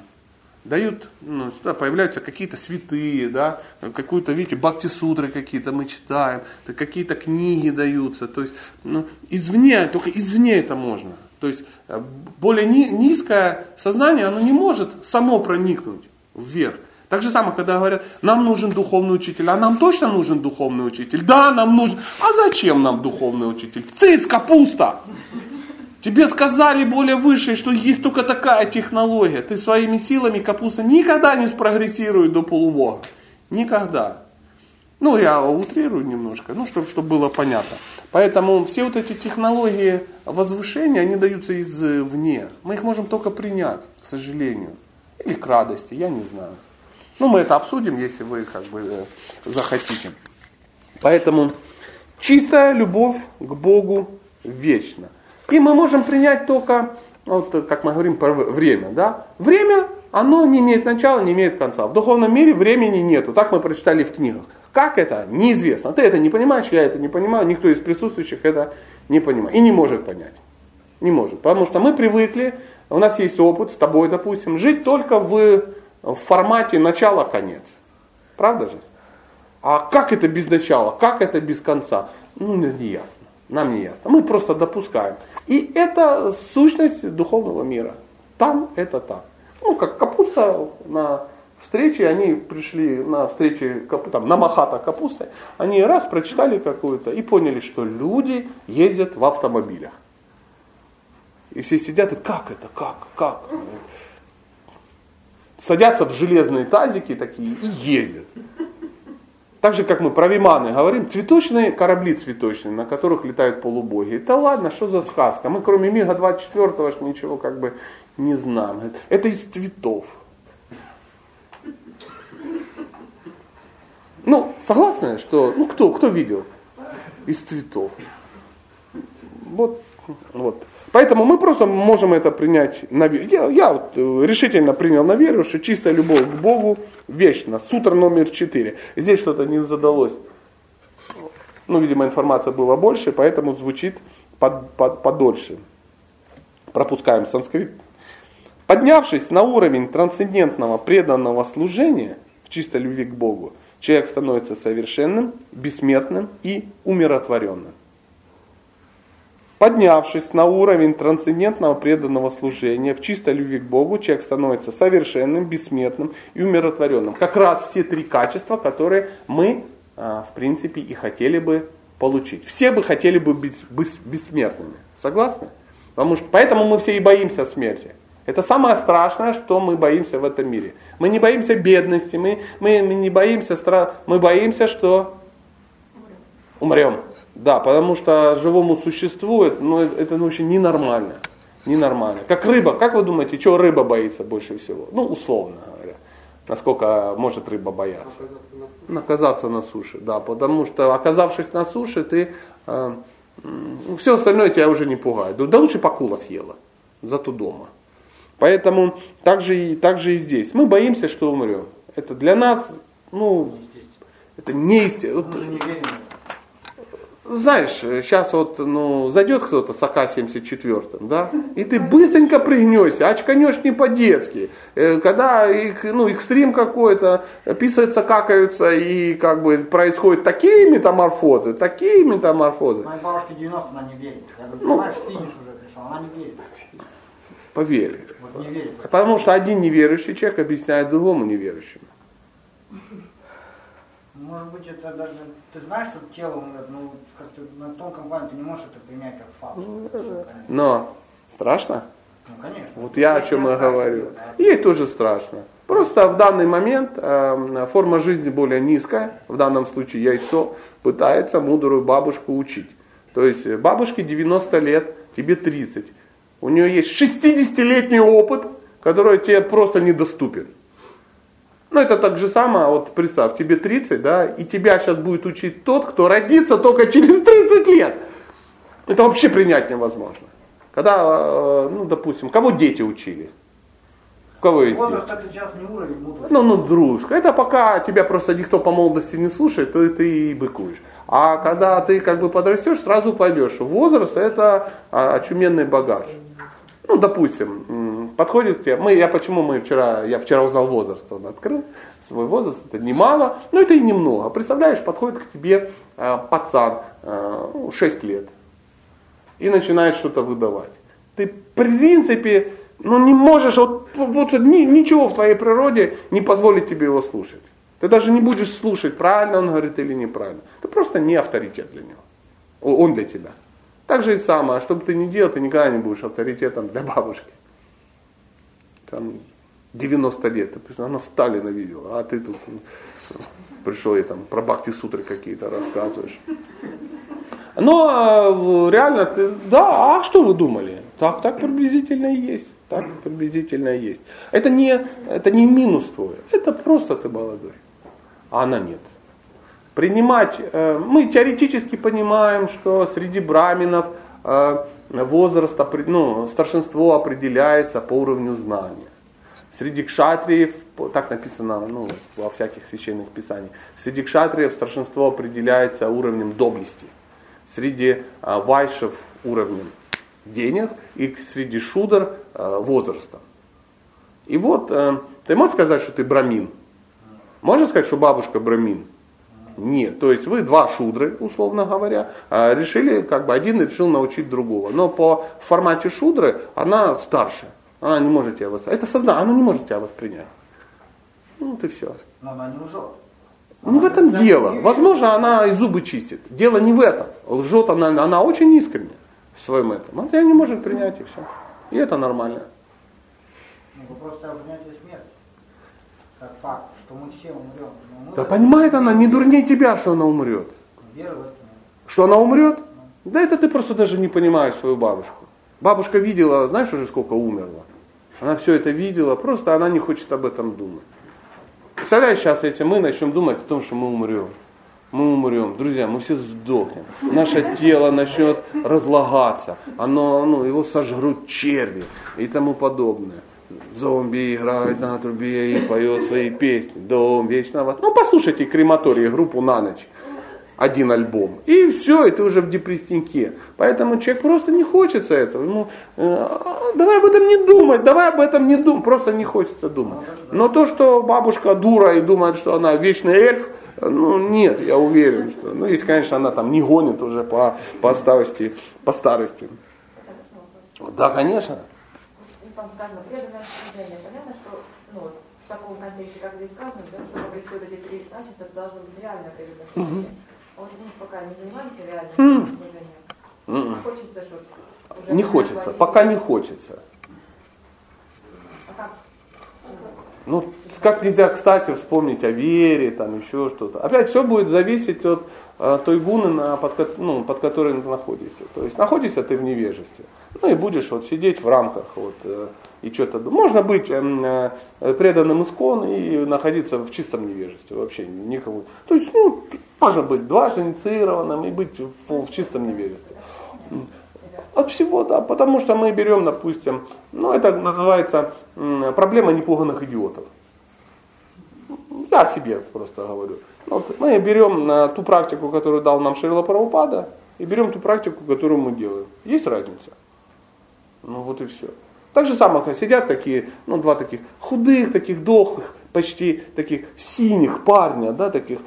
Speaker 1: Дают, ну, сюда появляются какие-то святые, да, какую-то, видите, бхакти-сутры какие-то мы читаем, какие-то книги даются, то есть, ну, извне, только извне это можно. То есть, э, более ни, низкое сознание, оно не может само проникнуть вверх. Так же самое, когда говорят, нам нужен духовный учитель, а нам точно нужен духовный учитель? Да, нам нужен. А зачем нам духовный учитель? Цыц, капуста! Тебе сказали более высшие, что есть только такая технология. Ты своими силами капуста никогда не спрогрессирует до полубога. Никогда. Ну, я утрирую немножко, ну, чтобы, чтобы было понятно. Поэтому все вот эти технологии возвышения, они даются извне. Мы их можем только принять, к сожалению. Или к радости, я не знаю. Ну, мы это обсудим, если вы как бы э, захотите. Поэтому чистая любовь к Богу вечна. И мы можем принять только, вот, как мы говорим про время. Да? Время, оно не имеет начала, не имеет конца. В духовном мире времени нету. Так мы прочитали в книгах. Как это? Неизвестно. Ты это не понимаешь, я это не понимаю, никто из присутствующих это не понимает. И не может понять. Не может. Потому что мы привыкли, у нас есть опыт с тобой, допустим, жить только в в формате начало-конец. Правда же? А как это без начала? Как это без конца? Ну, не ясно. Нам не ясно. Мы просто допускаем. И это сущность духовного мира. Там это так. Ну, как капуста на встрече, они пришли на встрече, там, на Махата капусты, они раз прочитали какую-то и поняли, что люди ездят в автомобилях. И все сидят и как это, как, как? Садятся в железные тазики такие и ездят. Так же, как мы про Виманы говорим, цветочные корабли цветочные, на которых летают полубоги. Да ладно, что за сказка? Мы кроме Мига-24 ничего как бы не знаем. Это из цветов. Ну, согласны, что, ну кто, кто видел? Из цветов. Вот, вот. Поэтому мы просто можем это принять на веру. Я, я вот э, решительно принял на веру, что чистая любовь к Богу вечна. Сутра номер 4. Здесь что-то не задалось. Ну, видимо, информация была больше, поэтому звучит под, под, подольше. Пропускаем санскрит. Поднявшись на уровень трансцендентного преданного служения в чистой любви к Богу, человек становится совершенным, бессмертным и умиротворенным. Поднявшись на уровень трансцендентного преданного служения в чистой любви к Богу, человек становится совершенным, бессмертным и умиротворенным. Как раз все три качества, которые мы, а, в принципе, и хотели бы получить. Все бы хотели бы быть бессмертными. Согласны? Потому что, поэтому мы все и боимся смерти. Это самое страшное, что мы боимся в этом мире. Мы не боимся бедности, мы, мы, мы не боимся страха, мы боимся, что умрем. Да, потому что живому существу это, ну, это ну, вообще ненормально. Ненормально. Как рыба. Как вы думаете, чего рыба боится больше всего? Ну, условно говоря. Насколько может рыба бояться? Наказаться на суше. Да, потому что оказавшись на суше, ты э, все остальное тебя уже не пугает. Да лучше покула съела. Зато дома. Поэтому так же, и, так же и здесь. Мы боимся, что умрем. Это для нас, ну, это не естественно. Мы же не верим знаешь, сейчас вот, ну, зайдет кто-то с АК-74, да, и ты быстренько пригнешься, очканешь не по-детски. Э, когда ну, экстрим какой-то, писаются, какаются, и как бы происходят такие метаморфозы, такие метаморфозы.
Speaker 2: Моей бабушке 90, она не верит. Я говорю, ну, понимаешь, финиш уже пришел, она не верит.
Speaker 1: Поверь. Вот не верит. Потому что один неверующий человек объясняет другому неверующему.
Speaker 2: Может быть, это даже, ты знаешь, что тело умрет, но как-то на тонком плане ты не можешь это принять как факт. Ну,
Speaker 1: но страшно?
Speaker 2: Ну, конечно.
Speaker 1: Вот я о чем я говорю. Ей тоже страшно. Просто в данный момент э, форма жизни более низкая, в данном случае яйцо, пытается мудрую бабушку учить. То есть э, бабушке 90 лет, тебе 30. У нее есть 60-летний опыт, который тебе просто недоступен. Ну, это так же самое, вот представь, тебе 30, да, и тебя сейчас будет учить тот, кто родится только через 30 лет. Это вообще принять невозможно. Когда, э, ну, допустим, кого дети учили? кого есть
Speaker 2: Возраст это сейчас не уровень мудрости.
Speaker 1: Ну, ну, дружка. Это пока тебя просто никто по молодости не слушает, то ты и быкуешь. А когда ты как бы подрастешь, сразу пойдешь. Возраст это а, очуменный багаж. Ну, допустим, подходит к тебе, мы, я почему мы вчера, я вчера узнал возраст, он открыл свой возраст, это немало, но это и немного. Представляешь, подходит к тебе э, пацан э, 6 лет и начинает что-то выдавать. Ты, в принципе, ну, не можешь, вот, вот ни, ничего в твоей природе не позволит тебе его слушать. Ты даже не будешь слушать, правильно он говорит или неправильно. Ты просто не авторитет для него. Он для тебя. Так же и самое, что бы ты ни делал, ты никогда не будешь авторитетом для бабушки. Там 90 лет, она Сталина видела, а ты тут ну, пришел и там про Бхакти Сутры какие-то рассказываешь. Но а, реально, ты, да, а что вы думали? Так, так приблизительно и есть. Так приблизительно и есть. Это не, это не минус твой, это просто ты молодой. А она нет принимать, э, мы теоретически понимаем, что среди браминов э, возраст, ну, старшинство определяется по уровню знания. Среди кшатриев, так написано ну, во всяких священных писаниях, среди кшатриев старшинство определяется уровнем доблести. Среди э, вайшев уровнем денег и среди шудр возрастом. И вот, ты можешь сказать, что ты брамин? Можешь сказать, что бабушка брамин? Нет, то есть вы два шудры, условно говоря, а, решили, как бы один решил научить другого. Но по формате шудры она старше. Она не может тебя воспринять. Это сознание, оно не может тебя воспринять. Ну, ты все.
Speaker 2: Но она не лжет.
Speaker 1: Не в этом дело. Возможно, она и зубы чистит. Дело не в этом. Лжет она, она очень искренне в своем этом. Она тебя не может принять и все. И это нормально.
Speaker 2: Ну, вы просто принятие смерти. Как факт, что мы все умрем.
Speaker 1: Да понимает она, не дурнее тебя, что она умрет. Что она умрет? Да это ты просто даже не понимаешь свою бабушку. Бабушка видела, знаешь уже сколько умерла. Она все это видела, просто она не хочет об этом думать. Представляешь, сейчас, если мы начнем думать о том, что мы умрем, мы умрем, друзья, мы все сдохнем. Наше тело начнет разлагаться, оно, ну, его сожрут черви и тому подобное. Зомби играет на трубе и поет свои песни. Дом вечного. Ну, послушайте крематории, группу на ночь. один альбом. И все, и ты уже в депресснике. Поэтому человек просто не хочется этого. Ну, э, давай об этом не думать, давай об этом не думать. Просто не хочется думать. Но то, что бабушка дура и думает, что она вечный эльф, ну нет, я уверен, что. Ну, если, конечно, она там не гонит уже по, по старости, по старости. Да, конечно.
Speaker 3: Там сказано преданное служение. Понятно, что ну, в таком контексте, как здесь сказано, да, что происходят эти три качества, это должно быть реально преданное служение. Вот мы пока не занимаемся реальным служением. А хочется, чтобы уже
Speaker 1: Не хочется, пока не хочется.
Speaker 3: А как?
Speaker 1: Ну, как нельзя, кстати, вспомнить о вере, там еще что-то. Опять все будет зависеть от э, той гуны, на, под, ну, под которой ты находишься. То есть находишься ты в невежестве. Ну и будешь вот сидеть в рамках вот, э, и что-то. Можно быть эм, э, преданным искон и находиться в чистом невежестве вообще никому. То есть, ну, можно быть дважды инициированным и быть в, чистом невежестве. От всего, да, потому что мы берем, допустим, ну это называется проблема непуганных идиотов. Я себе просто говорю. Ну, Вот мы берем на ту практику, которую дал нам Шрила Прабхупада, и берем ту практику, которую мы делаем. Есть разница? Ну вот и все. Так же самое, сидят такие, ну два таких худых, таких дохлых, почти таких синих парня, да, таких.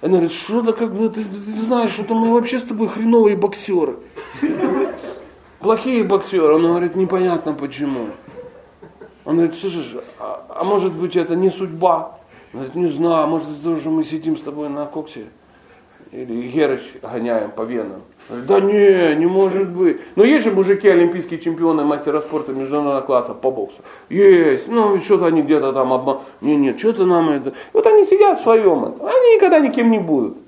Speaker 1: Она говорит, что-то как бы, ты, ты знаешь, что-то мы вообще с тобой хреновые боксеры. Плохие боксеры. Он говорит, непонятно почему. Он говорит, слушай, а, а может быть это не судьба? Он говорит, не знаю, может это то, что мы сидим с тобой на коксе? Или Герыч гоняем по венам. Да не, не может быть. Но есть же мужики, олимпийские чемпионы, мастера спорта международного класса по боксу. Есть. Ну, что-то они где-то там обман... Не, нет, что-то нам это... Вот они сидят в своем. Они никогда никем не будут.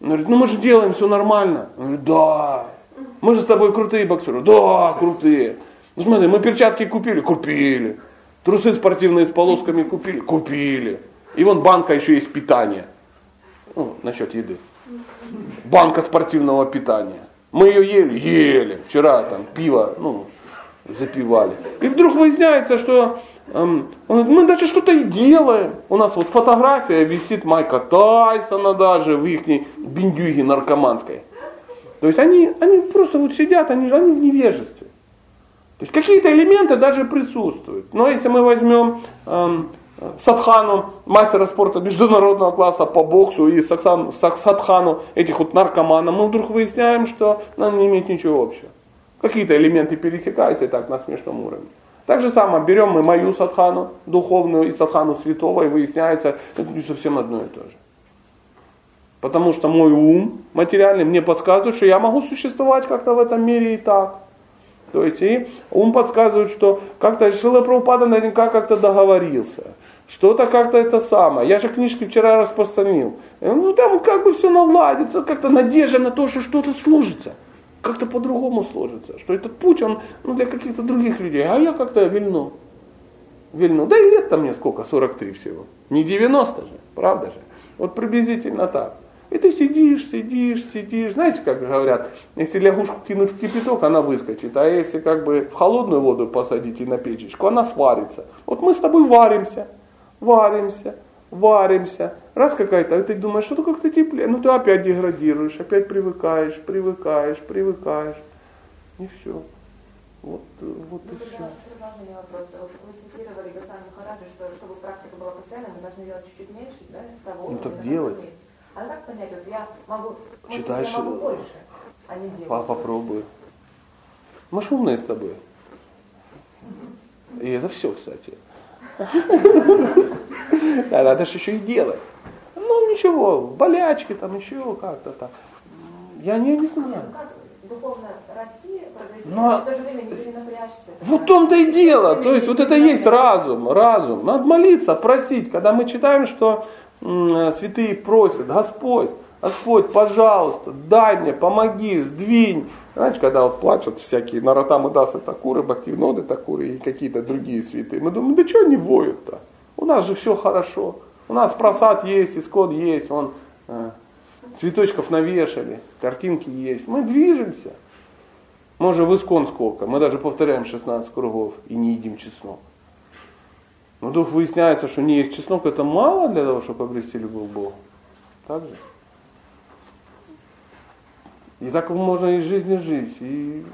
Speaker 1: Он говорит, ну мы же делаем все нормально. Он говорит, да. Мы же с тобой крутые боксеры. Да, крутые. Ну смотри, мы перчатки купили? Купили. Трусы спортивные с полосками купили? Купили. И вон банка еще есть питания. Ну, насчет еды. Банка спортивного питания. Мы ее ели? Ели. Вчера там пиво, ну, запивали. И вдруг выясняется, что эм, говорит, мы даже что-то и делаем. У нас вот фотография висит Майка Тайсона даже в их биндюге наркоманской. То есть они, они просто вот сидят, они, они в невежестве. То есть какие-то элементы даже присутствуют. Но если мы возьмем эм, Садхану, мастера спорта международного класса по боксу и Саксан, Садхану этих вот наркоманов, мы вдруг выясняем, что она не имеет ничего общего. Какие-то элементы пересекаются и так на смешном уровне. Так же самое, берем мы мою садхану духовную и садхану святого, и выясняется, это не совсем одно и то же. Потому что мой ум материальный мне подсказывает, что я могу существовать как-то в этом мире и так. То есть и ум подсказывает, что как-то Шила Прабхупада наверняка как-то договорился. Что-то как-то это самое. Я же книжки вчера распространил. Ну там как бы все наладится, как-то надежда на то, что что-то сложится. Как-то по-другому сложится. Что этот путь, он ну, для каких-то других людей. А я как-то вильну. Вильну. Да и лет-то мне сколько? 43 всего. Не 90 же, правда же? Вот приблизительно так. И ты сидишь, сидишь, сидишь. Знаете, как говорят, если лягушку кинуть в кипяток, она выскочит. А если как бы в холодную воду посадить и на печечку, она сварится. Вот мы с тобой варимся, варимся, варимся. Раз какая-то, а ты думаешь, что-то как-то теплее. Ну ты опять деградируешь, опять привыкаешь, привыкаешь, привыкаешь. И все. Вот, вот
Speaker 3: Ну,
Speaker 1: и все.
Speaker 3: тогда продолжение вопроса. Вы цитировали Гасана Махараджа, что чтобы практика была постоянной, мы должны делать чуть-чуть меньше, да, того,
Speaker 1: Ну, так делать.
Speaker 3: А как понять, вот я могу,
Speaker 1: Читаешь,
Speaker 3: я могу
Speaker 1: э,
Speaker 3: больше, а не делать.
Speaker 1: Па- Попробуй. Мы ж умные с тобой. И это все, кстати. Да, надо же еще и делать. Ну ничего, болячки там еще как-то так. Я не, знаю.
Speaker 3: ну духовно расти, прогрессировать,
Speaker 1: Но-
Speaker 3: но в то же время не перенапрячься.
Speaker 1: Вот в том-то и дело. То есть вот это есть разум, разум. Надо молиться, просить. Когда мы читаем, что святые просят, Господь, Господь, пожалуйста, дай мне, помоги, сдвинь. Знаете, когда вот плачут всякие Наратамы Дасы Такуры, Бхактивиноды Такуры и какие-то другие святые, мы думаем, да что они воют-то? У нас же все хорошо. У нас просад есть, искон есть, он э, цветочков навешали, картинки есть. Мы движемся. Мы уже в искон сколько. Мы даже повторяем 16 кругов и не едим чеснок. вдруг выясняется, что не есть чеснок, это мало для того, чтобы обрести любовь к Богу. Так же? И так можно из жизни жить. И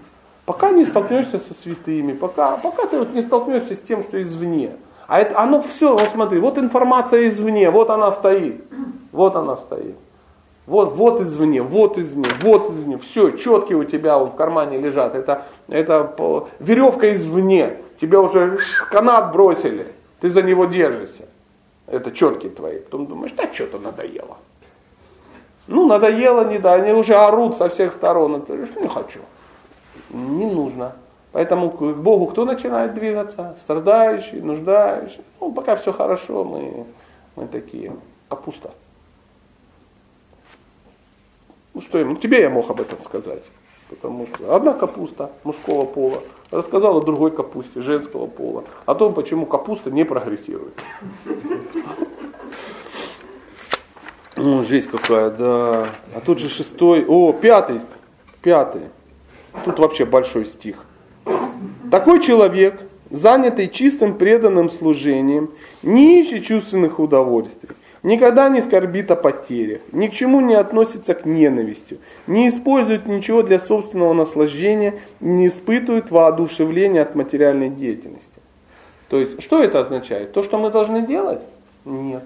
Speaker 1: пока не столкнешься со святыми, пока, пока ты вот не столкнешься с тем, что извне. А это, оно все, вот смотри, вот информация извне, вот она стоит. Вот она стоит. Вот, вот извне, вот извне, вот извне. Все, четкие у тебя вот в кармане лежат. Это, это веревка извне. Тебя уже канат бросили. Ты за него держишься. Это четкие твои. Потом думаешь, да что-то надоело. Ну, надоело, не да, они уже орут со всех сторон. Говоришь, не хочу. Не нужно. Поэтому к Богу кто начинает двигаться? Страдающий, нуждающий. Ну, пока все хорошо, мы, мы такие, капуста. Ну что ему, тебе я мог об этом сказать. Потому что одна капуста мужского пола рассказала другой капусте женского пола о том, почему капуста не прогрессирует. Ну, жесть какая, да. А тут же шестой, о, пятый, пятый. Тут вообще большой стих. Такой человек, занятый чистым преданным служением, не ищет чувственных удовольствий, никогда не скорбит о потерях, ни к чему не относится к ненавистью, не использует ничего для собственного наслаждения, не испытывает воодушевления от материальной деятельности. То есть, что это означает? То, что мы должны делать? Нет.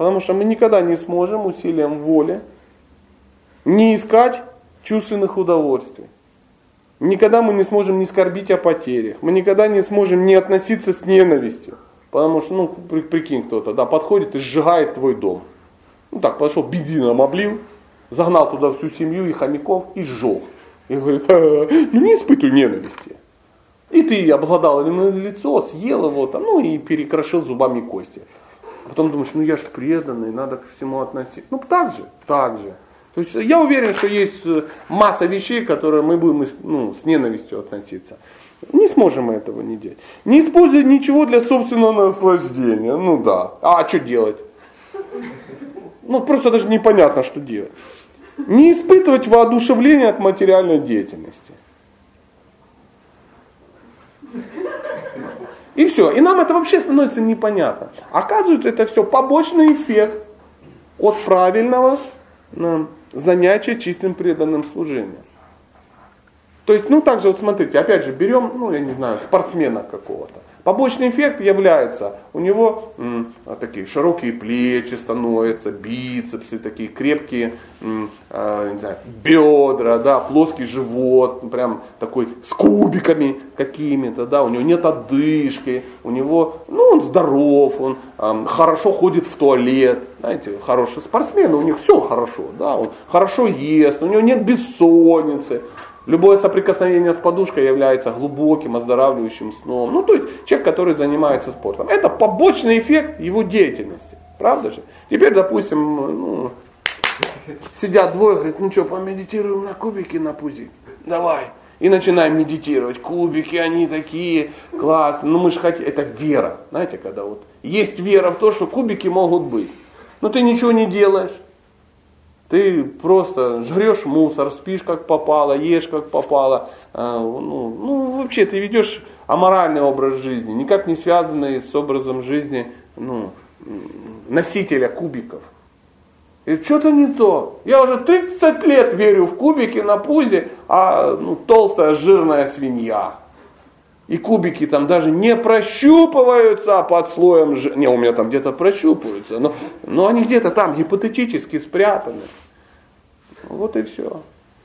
Speaker 1: Потому что мы никогда не сможем усилием воли не искать чувственных удовольствий. Никогда мы не сможем не скорбить о потерях. Мы никогда не сможем не относиться с ненавистью. Потому что, ну, прикинь кто-то, да, подходит и сжигает твой дом. Ну так, пошел, бензином облил, загнал туда всю семью и хомяков и сжег. И говорит, ну не испытывай ненависти. И ты обладал лицо, съел его, там, ну и перекрошил зубами кости. Потом думаешь, ну я же преданный, надо к всему относиться. Ну так же, так же. То есть я уверен, что есть э, масса вещей, которые мы будем ну, с ненавистью относиться. Не сможем мы этого не делать. Не использовать ничего для собственного наслаждения. Ну да. А что делать? Ну просто даже непонятно, что делать. Не испытывать воодушевление от материальной деятельности. И все. И нам это вообще становится непонятно. Оказывается, это все побочный эффект от правильного занятия чистым преданным служением. То есть, ну также вот смотрите, опять же, берем, ну я не знаю, спортсмена какого-то. Побочный эффект является, у него м, такие широкие плечи становятся, бицепсы такие крепкие, м, э, знаю, бедра, да, плоский живот, прям такой с кубиками какими-то, да, у него нет одышки, у него, ну он здоров, он э, хорошо ходит в туалет, знаете, хороший спортсмен, у них все хорошо, да, он хорошо ест, у него нет бессонницы, Любое соприкосновение с подушкой является глубоким, оздоравливающим сном. Ну, то есть человек, который занимается спортом. Это побочный эффект его деятельности. Правда же? Теперь, допустим, ну, сидят двое, говорят, ну что, помедитируем на кубики на пузи? Давай. И начинаем медитировать. Кубики, они такие классные. Ну мы же хотим, это вера. Знаете, когда вот есть вера в то, что кубики могут быть. Но ты ничего не делаешь. Ты просто жрешь мусор, спишь как попало, ешь как попало. А, ну, ну, вообще ты ведешь аморальный образ жизни, никак не связанный с образом жизни ну, носителя кубиков. И что-то не то. Я уже 30 лет верю в кубики на пузе, а ну, толстая жирная свинья. И кубики там даже не прощупываются под слоем жира. Не, у меня там где-то прощупываются, но, но они где-то там гипотетически спрятаны. Вот и все.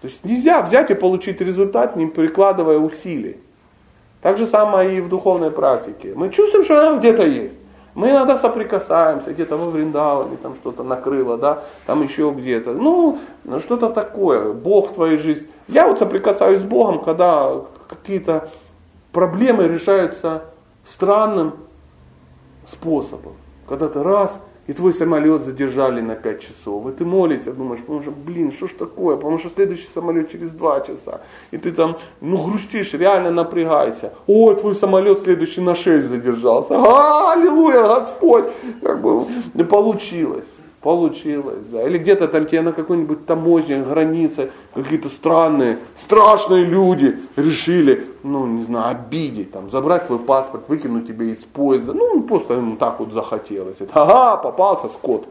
Speaker 1: То есть нельзя взять и получить результат, не прикладывая усилий. Так же самое и в духовной практике. Мы чувствуем, что она где-то есть. Мы иногда соприкасаемся, где-то во Вриндаване там что-то накрыло, да, там еще где-то. Ну, что-то такое, Бог в твоей жизни. Я вот соприкасаюсь с Богом, когда какие-то проблемы решаются странным способом. Когда ты раз и твой самолет задержали на 5 часов, и ты молишься, думаешь, потому что, блин, что ж такое, потому что следующий самолет через 2 часа, и ты там, ну, грустишь, реально напрягайся, ой, твой самолет следующий на 6 задержался, а, аллилуйя, Господь, как бы не получилось. Получилось, да. Или где-то там тебе на какой-нибудь таможне, границе, какие-то странные, страшные люди решили, ну, не знаю, обидеть, там, забрать твой паспорт, выкинуть тебя из поезда. Ну, просто им так вот захотелось. Это, ага, попался скот.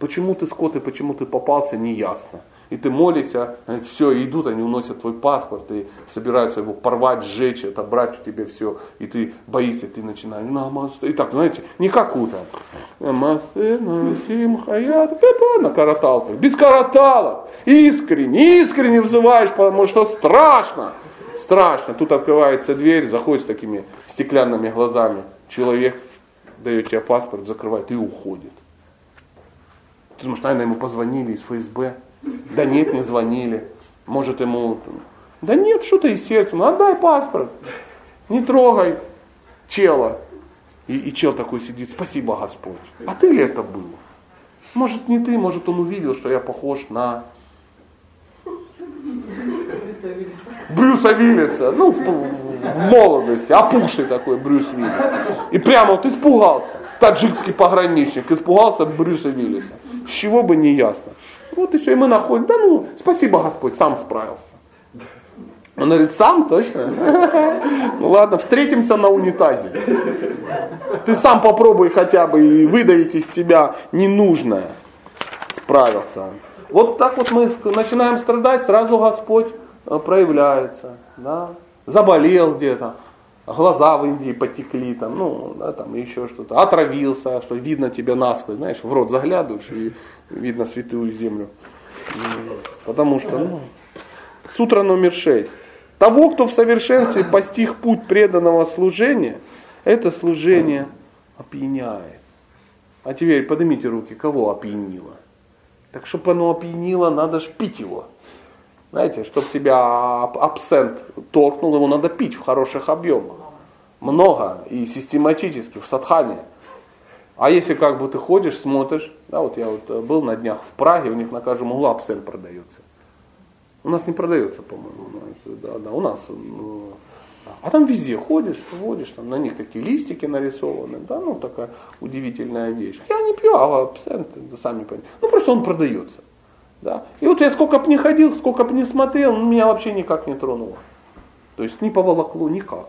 Speaker 1: Почему ты скот и почему ты попался, не ясно и ты молишься, все, идут, они уносят твой паспорт, и собираются его порвать, сжечь, отобрать у тебя все, и ты боишься, ты начинаешь намасте, и так, знаете, не как утром, намасте, насим, хаят, на караталках, без караталок, искренне, искренне взываешь, потому что страшно, страшно, тут открывается дверь, заходит с такими стеклянными глазами, человек дает тебе паспорт, закрывает и уходит. Ты думаешь, наверное, ему позвонили из ФСБ, да нет, не звонили. Может ему, да нет, что ты из сердца, ну отдай паспорт, не трогай чела. И, и чел такой сидит, спасибо Господь. А ты ли это был? Может не ты, может он увидел, что я похож на Брюса Виллиса, ну, в, в молодости, опухший такой Брюс Виллис. И прямо вот испугался, таджикский пограничник, испугался Брюса Виллиса. С чего бы не ясно. Вот и все, и мы находим, да ну, спасибо Господь, сам справился. Он говорит, сам точно? Ну ладно, встретимся на унитазе. Ты сам попробуй хотя бы и выдавить из себя ненужное. Справился. Вот так вот мы начинаем страдать, сразу Господь э, проявляется. Да? Заболел где-то, глаза в Индии потекли, там, ну, да, там еще что-то, отравился, что видно тебя насквозь, знаешь, в рот заглядываешь и видно святую землю. Потому что, ну, сутра номер шесть. Того, кто в совершенстве постиг путь преданного служения, это служение опьяняет. А теперь поднимите руки, кого опьянило? Так, чтобы оно опьянило, надо же пить его. Знаете, чтобы тебя абсент торкнул, его надо пить в хороших объемах. Много и систематически в садхане. А если как бы ты ходишь, смотришь, да, вот я вот э, был на днях в Праге, у них на каждом углу абсент продается. У нас не продается, по-моему. Да, да, у нас. Ну, а там везде ходишь, ходишь, там на них такие листики нарисованы, да, ну такая удивительная вещь. Я не пью, а абсент, сами понимаете. Ну просто он продается. Да? И вот я сколько бы не ходил, сколько бы не смотрел, меня вообще никак не тронуло. То есть не поволокло никак.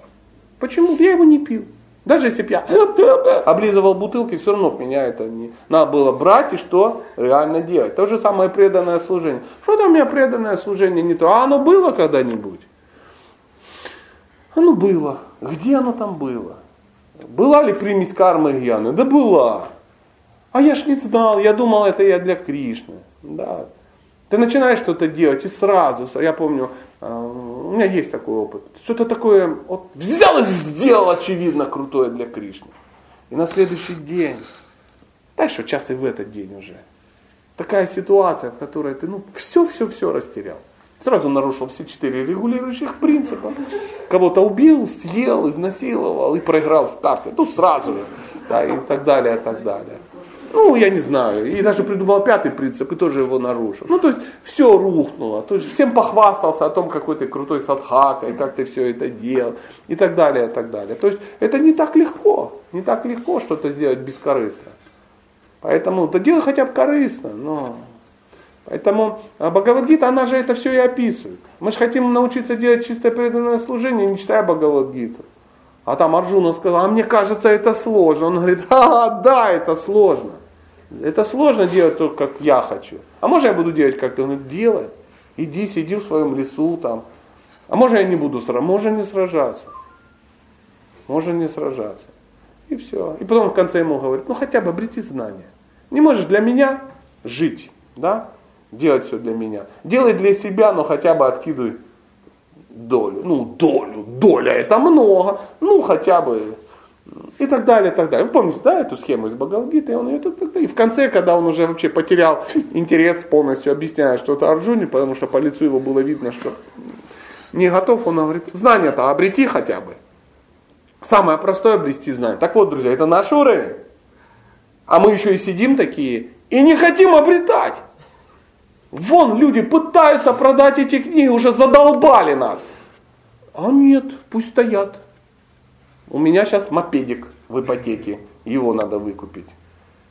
Speaker 1: Почему? Я его не пил. Даже если бы я облизывал бутылки, все равно меня это не... Надо было брать и что? Реально делать. То же самое преданное служение. Что там у меня преданное служение не то? А оно было когда-нибудь? Оно было. Где оно там было? Была ли примесь кармы гьяны? Да была. А я ж не знал, я думал, это я для Кришны. Да. Ты начинаешь что-то делать, и сразу, я помню, а, у меня есть такой опыт, что-то такое вот, взял и сделал, очевидно, крутое для Кришны. И на следующий день, так что часто и в этот день уже, такая ситуация, в которой ты ну, все-все-все растерял. Сразу нарушил все четыре регулирующих принципа. Кого-то убил, съел, изнасиловал и проиграл в карты. Ну сразу же. Да, и так далее, и так далее. Ну, я не знаю. И даже придумал пятый принцип и тоже его нарушил. Ну, то есть все рухнуло. То есть всем похвастался о том, какой ты крутой садхака, и как ты все это делал, и так далее, и так далее. То есть это не так легко. Не так легко что-то сделать бескорыстно. Поэтому, да делай хотя бы корыстно, но... Поэтому а Бхагавадгита, она же это все и описывает. Мы же хотим научиться делать чистое преданное служение, не читая Бхагавадгиту. А там Арджуна сказал, а мне кажется это сложно. Он говорит, а, да, это сложно. Это сложно делать только как я хочу. А может я буду делать как ты? Он говорит, делай. Иди, сиди в своем лесу там. А может я не буду сражаться? Можно не сражаться. Можно не сражаться. И все. И потом в конце ему говорит, ну хотя бы обрети знания. Не можешь для меня жить, да? Делать все для меня. Делай для себя, но хотя бы откидывай долю. Ну, долю, доля это много. Ну, хотя бы и так далее, и так далее. Вы помните, да, эту схему из Багалгиты? Он ее и в конце, когда он уже вообще потерял интерес полностью, объясняя что-то Арджуне, потому что по лицу его было видно, что не готов, он говорит, знания-то обрети хотя бы. Самое простое обрести знание. Так вот, друзья, это наш уровень. А мы еще и сидим такие и не хотим обретать. Вон люди пытаются продать эти книги, уже задолбали нас. А нет, пусть стоят. У меня сейчас мопедик в ипотеке, его надо выкупить.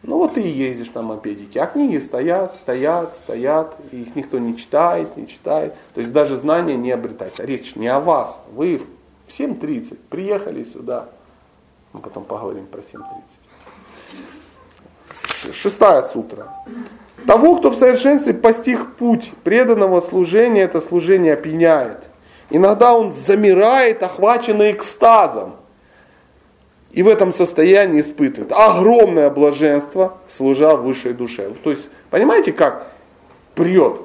Speaker 1: Ну вот ты и ездишь на мопедике, а книги стоят, стоят, стоят, и их никто не читает, не читает. То есть даже знания не обретается. Речь не о вас. Вы в 7.30 приехали сюда. Мы потом поговорим про 7.30. Шестая сутра. Того, кто в совершенстве постиг путь преданного служения, это служение опьяняет. Иногда он замирает, охваченный экстазом. И в этом состоянии испытывает огромное блаженство, служа высшей душе. То есть, понимаете, как прет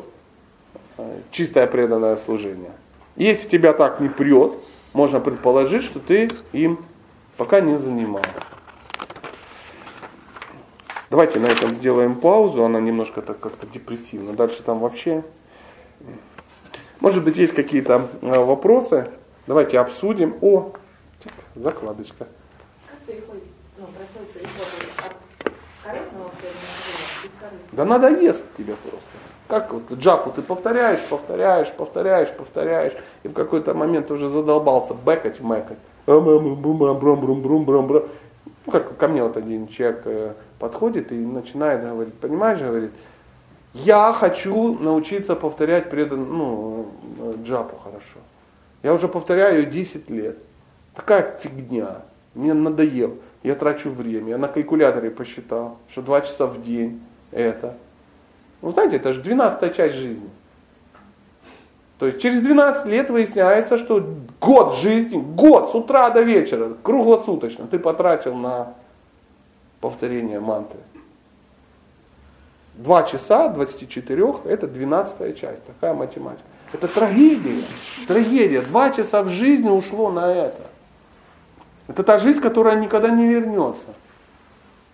Speaker 1: э, чистое преданное служение. Если тебя так не прет, можно предположить, что ты им пока не занимался. Давайте на этом сделаем паузу, она немножко так как-то депрессивна. Дальше там вообще... Может быть, есть какие-то э, вопросы? Давайте обсудим. О, закладочка.
Speaker 3: Ну,
Speaker 1: Да надоест тебе просто. Как вот джапу ты повторяешь, повторяешь, повторяешь, повторяешь, и в какой-то момент уже задолбался бэкать, мэкать. Ну, как ко мне вот один человек подходит и начинает говорить, понимаешь, говорит, я хочу научиться повторять предан, ну, джапу хорошо. Я уже повторяю ее 10 лет. Такая фигня. Мне надоело. Я трачу время. Я на калькуляторе посчитал, что 2 часа в день это. Ну, знаете, это же 12 часть жизни. То есть через 12 лет выясняется, что год жизни, год с утра до вечера, круглосуточно ты потратил на повторение мантры. Два часа 24 это 12 часть, такая математика. Это трагедия, трагедия. Два часа в жизни ушло на это. Это та жизнь, которая никогда не вернется.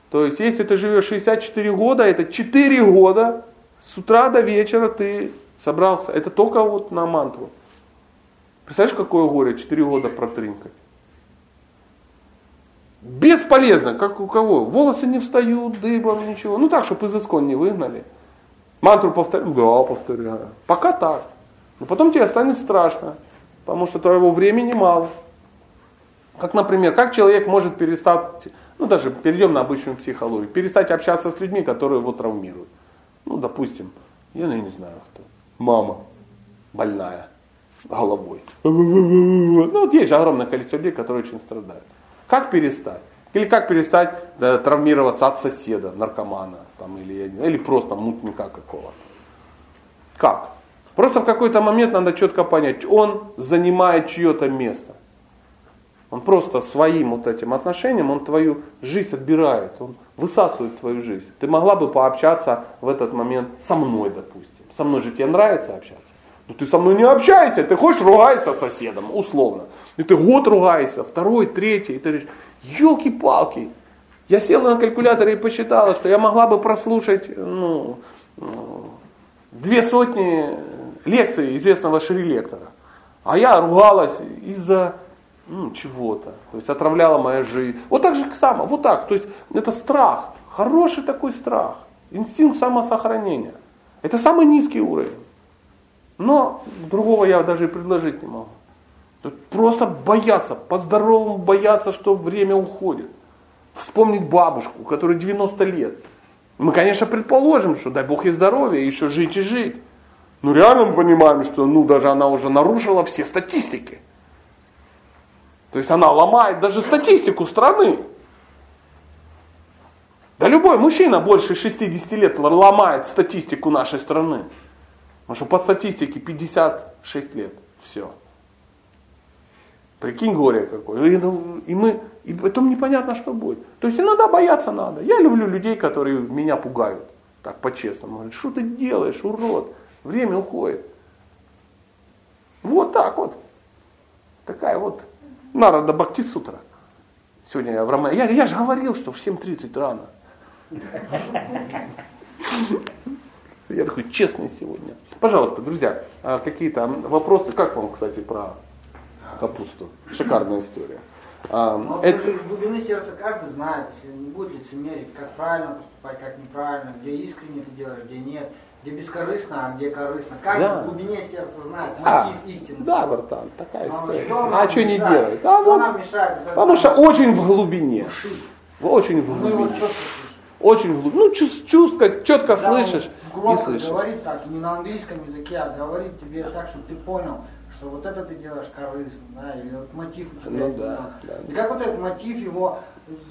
Speaker 1: То есть, если ты живешь 64 года, это 4 года, с утра до вечера ты собрался. Это только вот на мантру. Представляешь, какое горе 4 года протринкать? Бесполезно, как у кого. Волосы не встают, дыбом, ничего. Ну так, чтобы из искон не выгнали. Мантру повторяю? Да, повторяю. Пока так. Но потом тебе станет страшно, потому что твоего времени мало. Как, например, как человек может перестать, ну даже перейдем на обычную психологию, перестать общаться с людьми, которые его травмируют. Ну, допустим, я не знаю кто. Мама больная головой. Ну, вот есть же огромное количество людей, которые очень страдают. Как перестать? Или как перестать да, травмироваться от соседа, наркомана, там, или, или просто мутника какого-то? Как? Просто в какой-то момент надо четко понять, он занимает чье-то место. Он просто своим вот этим отношением, он твою жизнь отбирает, он высасывает твою жизнь. Ты могла бы пообщаться в этот момент со мной, допустим. Со мной же тебе нравится общаться. Но ты со мной не общайся, ты хочешь ругайся с соседом, условно. И ты год ругаешься, второй, третий, и ты говоришь, елки-палки, я села на калькуляторе и посчитала, что я могла бы прослушать ну две сотни лекций известного шри-лектора. А я ругалась из-за ну, чего-то. То есть отравляла моя жизнь. Вот так же само, вот так. То есть это страх. Хороший такой страх. Инстинкт самосохранения. Это самый низкий уровень. Но другого я даже и предложить не могу. Просто бояться, по-здоровому бояться, что время уходит. Вспомнить бабушку, которой 90 лет. Мы, конечно, предположим, что дай Бог ей здоровья, еще жить и жить. Но реально мы понимаем, что ну, даже она уже нарушила все статистики. То есть она ломает даже статистику страны. Да любой мужчина больше 60 лет ломает статистику нашей страны. Потому что по статистике 56 лет. Все. Прикинь горе какое. И, ну, и мы, и потом непонятно, что будет. То есть иногда бояться надо. Я люблю людей, которые меня пугают. Так по-честному. Говорят, что ты делаешь, урод? Время уходит. Вот так вот. Такая вот Нарада Бхакти Сутра. Сегодня я в Романе. Я, я же говорил, что в 7.30 рано. Я такой честный сегодня. Пожалуйста, друзья, а какие-то вопросы? Как вам, кстати, про капусту? Шикарная история.
Speaker 2: А, Но это... из глубины сердца каждый знает, не будет лицемерить, как правильно поступать, как неправильно, где искренне ты делаешь, где нет, где бескорыстно, а где корыстно. Каждый да. в глубине сердца знает а, мотив а, истины.
Speaker 1: Да, братан, такая история. Что а что не делает? А вот, мешает? Потому что очень в глубине. Души. Очень в глубине. Мы его четко очень глубоко. Ну, чувств, четко
Speaker 2: Да,
Speaker 1: слышишь и слышишь.
Speaker 2: говорит так, не на английском языке, а говорит тебе так, чтобы ты понял, что вот это ты делаешь корыстно, да, или вот мотив у тебя.
Speaker 1: Ну да, да.
Speaker 2: И как вот этот мотив его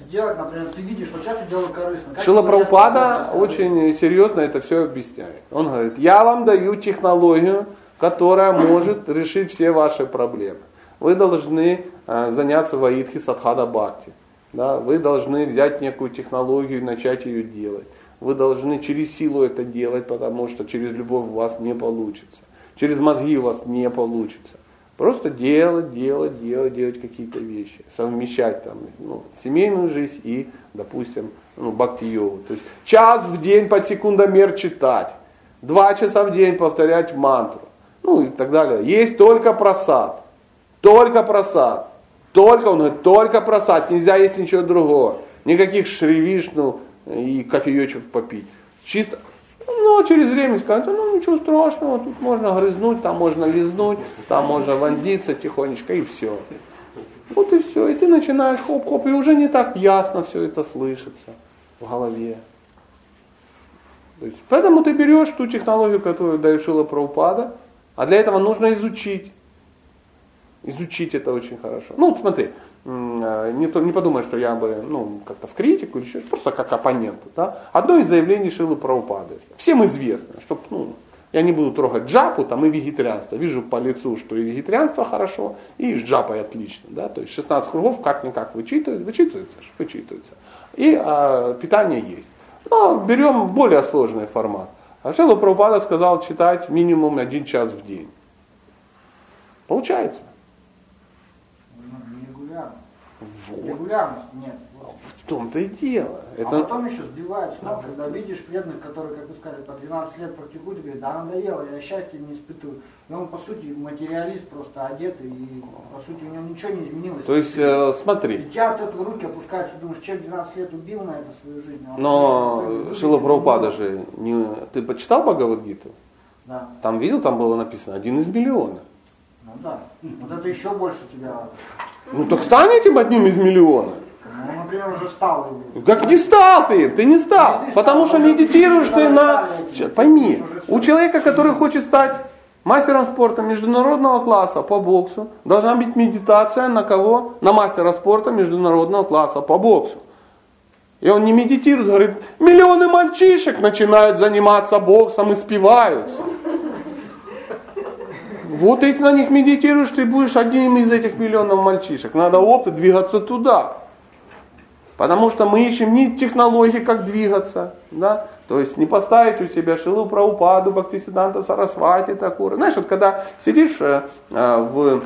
Speaker 2: сделать, например, ты видишь, вот сейчас я делаю корыстно. Как
Speaker 1: Шила Прабхупада очень серьезно это все объясняет. Он говорит, я вам даю технологию, которая может решить все ваши проблемы. Вы должны э, заняться ваидхи садхада бхакти. Да? Вы должны взять некую технологию и начать ее делать. Вы должны через силу это делать, потому что через любовь у вас не получится. Через мозги у вас не получится. Просто делать, делать, делать, делать какие-то вещи. Совмещать там, ну, семейную жизнь и, допустим, ну, бхакти-йогу. То есть час в день под секундомер читать. Два часа в день повторять мантру. Ну и так далее. Есть только просад. Только просад. Только, он говорит, только просад. Нельзя есть ничего другого. Никаких шривишну и кофеечек попить. Чисто, ну, через время сказать, ну, ничего страшного, тут можно грызнуть, там можно лизнуть, там можно вонзиться тихонечко, и все. Вот и все. И ты начинаешь хоп-хоп, и уже не так ясно все это слышится в голове. Есть, поэтому ты берешь ту технологию, которую дает Шила Прабхупада, а для этого нужно изучить. Изучить это очень хорошо. Ну, вот смотри, не, то, не подумай, что я бы ну, как-то в критику или еще, просто как оппоненту. Да? Одно из заявлений Шилы Прабхупады. Всем известно, что ну, я не буду трогать джапу там, и вегетарианство. Вижу по лицу, что и вегетарианство хорошо, и с джапой отлично. Да? То есть 16 кругов как-никак вычитывают, вычитываются, вычитываются. И а, питание есть. Но берем более сложный формат. А Шила Прабхупада сказал читать минимум один час в день. Получается.
Speaker 2: Ну, Нерегулярно.
Speaker 1: Вот.
Speaker 2: Регулярности нет.
Speaker 1: В том-то и дело.
Speaker 2: А
Speaker 1: Это,
Speaker 2: потом еще сбивает с ног, когда видишь преданных, которые, как вы сказали, по 12 лет практикуют, и говорит, да надоело, я счастья не испытываю. И он, по сути, материалист, просто одетый, и, по сути, у него ничего не изменилось.
Speaker 1: то есть, э,
Speaker 2: И
Speaker 1: смотри,
Speaker 2: тебя от этого руки опускаются, и думаешь, человек 12 лет убил на это свою жизнь. а он
Speaker 1: но Шила Прабхупада же, не, ты почитал Бхагавадгиту?
Speaker 2: Да,
Speaker 1: Там видел, там было написано один из миллиона.
Speaker 2: ну да. Вот это еще больше тебя...
Speaker 1: Ну так стань этим одним из миллиона.
Speaker 2: Ну, например, уже стал.
Speaker 1: Как не стал ты ты не стал.
Speaker 2: Ты
Speaker 1: Потому
Speaker 2: стал,
Speaker 1: что медитируешь
Speaker 2: ты
Speaker 1: на...
Speaker 2: стали
Speaker 1: Пойми, у человека, который хочет стать мастером спорта международного класса по боксу, должна быть медитация на кого? На мастера спорта международного класса по боксу. И он не медитирует, говорит, миллионы мальчишек начинают заниматься боксом и спиваются. Вот если на них медитируешь, ты будешь одним из этих миллионов мальчишек. Надо опыт двигаться туда. Потому что мы ищем не технологии, как двигаться. Да? То есть не поставить у себя Шилу Праупаду, Бхактисиданта Сарасвати, Такура. Знаешь, вот когда сидишь э, э, в,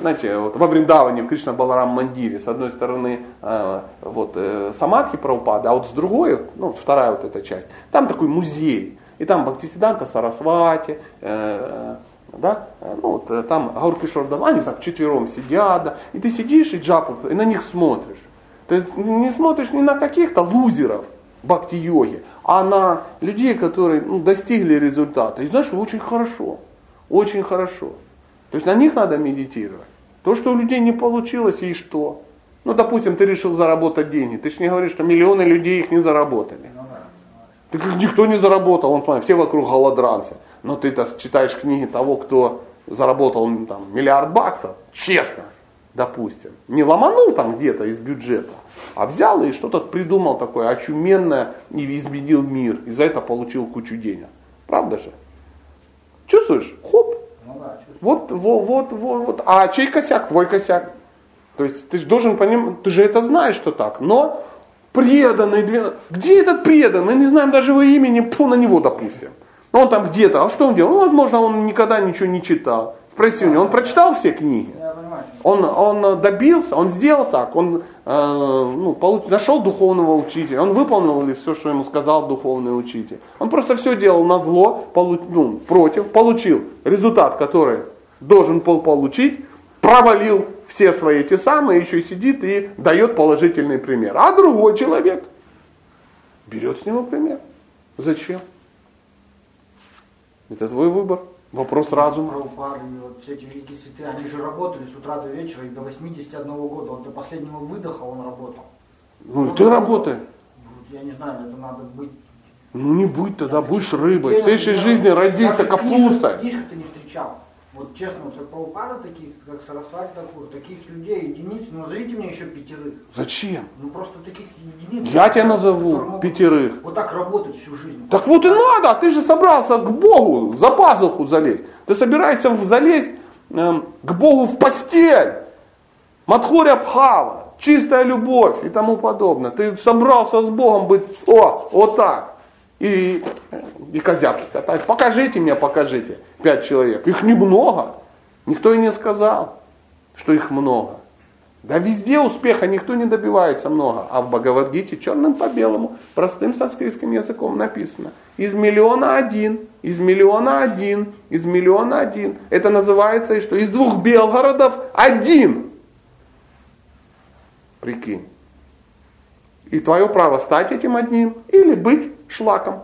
Speaker 1: знаете, вот во Вриндаване, в Кришна Баларам Мандире, с одной стороны э, вот, э, Самадхи Праупада, а вот с другой, ну, вторая вот эта часть, там такой музей. И там Бхактисиданта Сарасвати, э, да, ну вот э, там Гауркишор Дам, они так четвером сидят, да, и ты сидишь и джапу, и на них смотришь. Ты не смотришь ни на каких-то лузеров бхакти-йоги, а на людей, которые ну, достигли результата. И знаешь, очень хорошо, очень хорошо. То есть на них надо медитировать. То, что у людей не получилось, и что? Ну, допустим, ты решил заработать деньги. Ты же не говоришь, что миллионы людей их не заработали.
Speaker 2: Ну.
Speaker 1: Так их никто не заработал, он, все вокруг голодранцы. Но ты-то читаешь книги того, кто заработал м, там, миллиард баксов, честно, допустим. Не ломанул там где-то из бюджета, а взял и что-то придумал такое очуменное и изменил мир. И за это получил кучу денег. Правда же? Чувствуешь? Хоп.
Speaker 2: Ну да, чувствую.
Speaker 1: Вот, вот, вот, вот, вот. А чей косяк? Твой косяк. То есть ты же должен понимать, ты же это знаешь, что так. Но преданный, где этот преданный? Мы не знаем даже его имени, пу на него, допустим. Ну, Он там где-то, а что он делал? Ну, возможно, он никогда ничего не читал. Спроси у него, он прочитал все книги? Он, он добился, он сделал так, он э, ну, получ- нашел духовного учителя, он выполнил ли все, что ему сказал духовный учитель. Он просто все делал на зло, полу- ну, против, получил результат, который должен был получить, провалил все свои эти самые, еще и сидит и дает положительный пример. А другой человек берет с него пример. Зачем? Это твой выбор, вопрос разума.
Speaker 2: Прабхупада вот все эти великие святые, они же работали с утра до вечера, и до 81 года, вот до последнего выдоха он работал.
Speaker 1: Ну, и ты работай.
Speaker 2: Вот я не знаю, это надо быть...
Speaker 1: Ну не будь тогда, будешь рыбой. В следующей жизни родился капуста.
Speaker 2: Книжек ты не встречал. Вот честно, вот про упада таких, как Сарасвати Такур, таких людей единиц, ну, назовите мне еще пятерых.
Speaker 1: Зачем?
Speaker 2: Ну просто таких единиц.
Speaker 1: Я тебя назову
Speaker 2: могут
Speaker 1: пятерых.
Speaker 2: Вот так работать всю жизнь.
Speaker 1: Так вот и надо, а ты же собрался к Богу за пазуху залезть. Ты собираешься залезть эм, к Богу в постель. Мадхуря Бхава, чистая любовь и тому подобное. Ты собрался с Богом быть, о, вот так. И, и козявки катать. Покажите мне, покажите. Пять человек. Их немного. Никто и не сказал, что их много. Да везде успеха никто не добивается много. А в Бхагавадгите черным по белому, простым санскритским языком написано. Из миллиона один, из миллиона один, из миллиона один. Это называется и что? Из двух Белгородов один. Прикинь. И твое право стать этим одним или быть шлаком.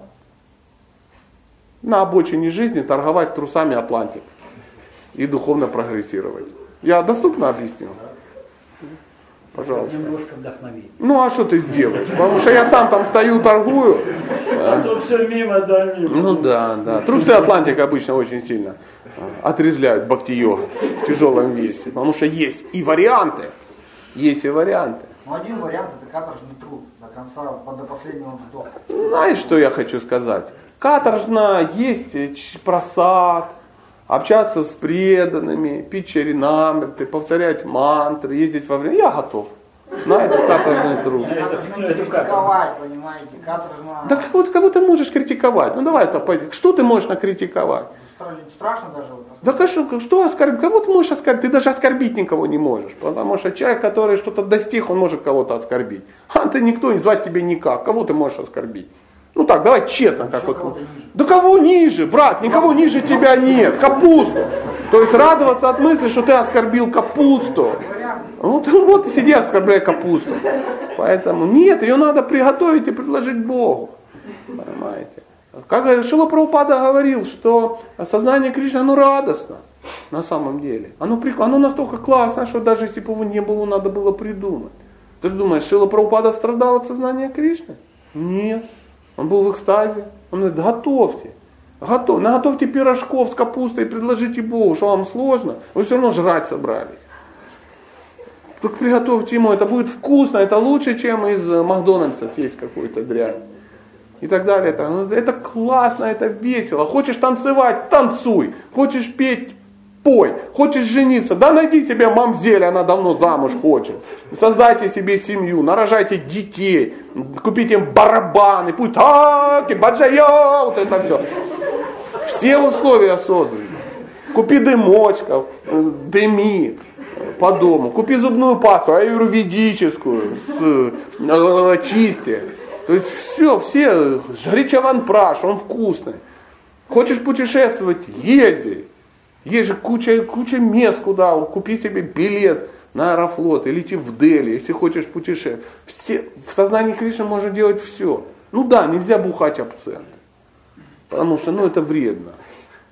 Speaker 1: На обочине жизни торговать трусами Атлантик и духовно прогрессировать. Я доступно объяснил? Пожалуйста.
Speaker 6: Немножко вдохновить.
Speaker 1: Ну а что ты сделаешь? Потому что я сам там стою, торгую.
Speaker 6: А то все мимо, да мимо.
Speaker 1: Ну да, да. Трусы Атлантика обычно очень сильно а, отрезвляют бхакти в тяжелом весе. Потому что есть и варианты. Есть и варианты.
Speaker 2: Ну один вариант это каторжный труд до конца, до последнего вздоха.
Speaker 1: Знаешь, что я хочу сказать? Каторжно есть э, просад, общаться с преданными, пить черенамриты, повторять мантры, ездить во время. Я готов на этот каторжный труд.
Speaker 2: Каторжно критиковать, понимаете, каторжно.
Speaker 1: Да кого, кого ты можешь критиковать? Ну давай, это пойди. что ты можешь накритиковать?
Speaker 2: Стра- Страшно даже. вот.
Speaker 1: Да что, что оскорбить? Кого ты можешь оскорбить? Ты даже оскорбить никого не можешь. Потому что человек, который что-то достиг, он может кого-то оскорбить. А ты никто, не звать тебе никак. Кого ты можешь оскорбить? Ну так, давай честно, как вот.
Speaker 2: ниже.
Speaker 1: Да кого ниже, брат? Никого ниже тебя нет. Капусту. То есть радоваться от мысли, что ты оскорбил капусту. Ты вот и сиди, оскорбляй капусту. Поэтому нет, ее надо приготовить и предложить Богу. Понимаете? Как Шила Прабхупада говорил, что сознание Кришны, оно радостно на самом деле. Оно, оно настолько классно, что даже если бы его не было, надо было придумать. Ты же думаешь, Шила Прабхупада страдал от сознания Кришны? Нет. Он был в экстазе. Он говорит, готовьте. Готов, наготовьте пирожков с капустой и предложите Богу, что вам сложно. Вы все равно жрать собрались. Только приготовьте ему, это будет вкусно, это лучше, чем из э, Макдональдса съесть какую-то дрянь. И так далее. Это, ну, это классно, это весело. Хочешь танцевать, танцуй. Хочешь петь, пой. Хочешь жениться, да найди себе мамзель, она давно замуж хочет. Создайте себе семью, нарожайте детей, купите им барабаны, пусть таки, баджайо, вот это все. Все условия созданы. Купи дымочков, дыми по дому. Купи зубную пасту, аюрведическую, с э, чисти. То есть все, все, жри чаванпраш, он вкусный. Хочешь путешествовать, езди. Есть же куча, куча мест, куда купи себе билет на Аэрофлот и лети в Дели, если хочешь путешествовать. Все, в сознании Кришны можно делать все. Ну да, нельзя бухать абсент. Потому что ну, это вредно.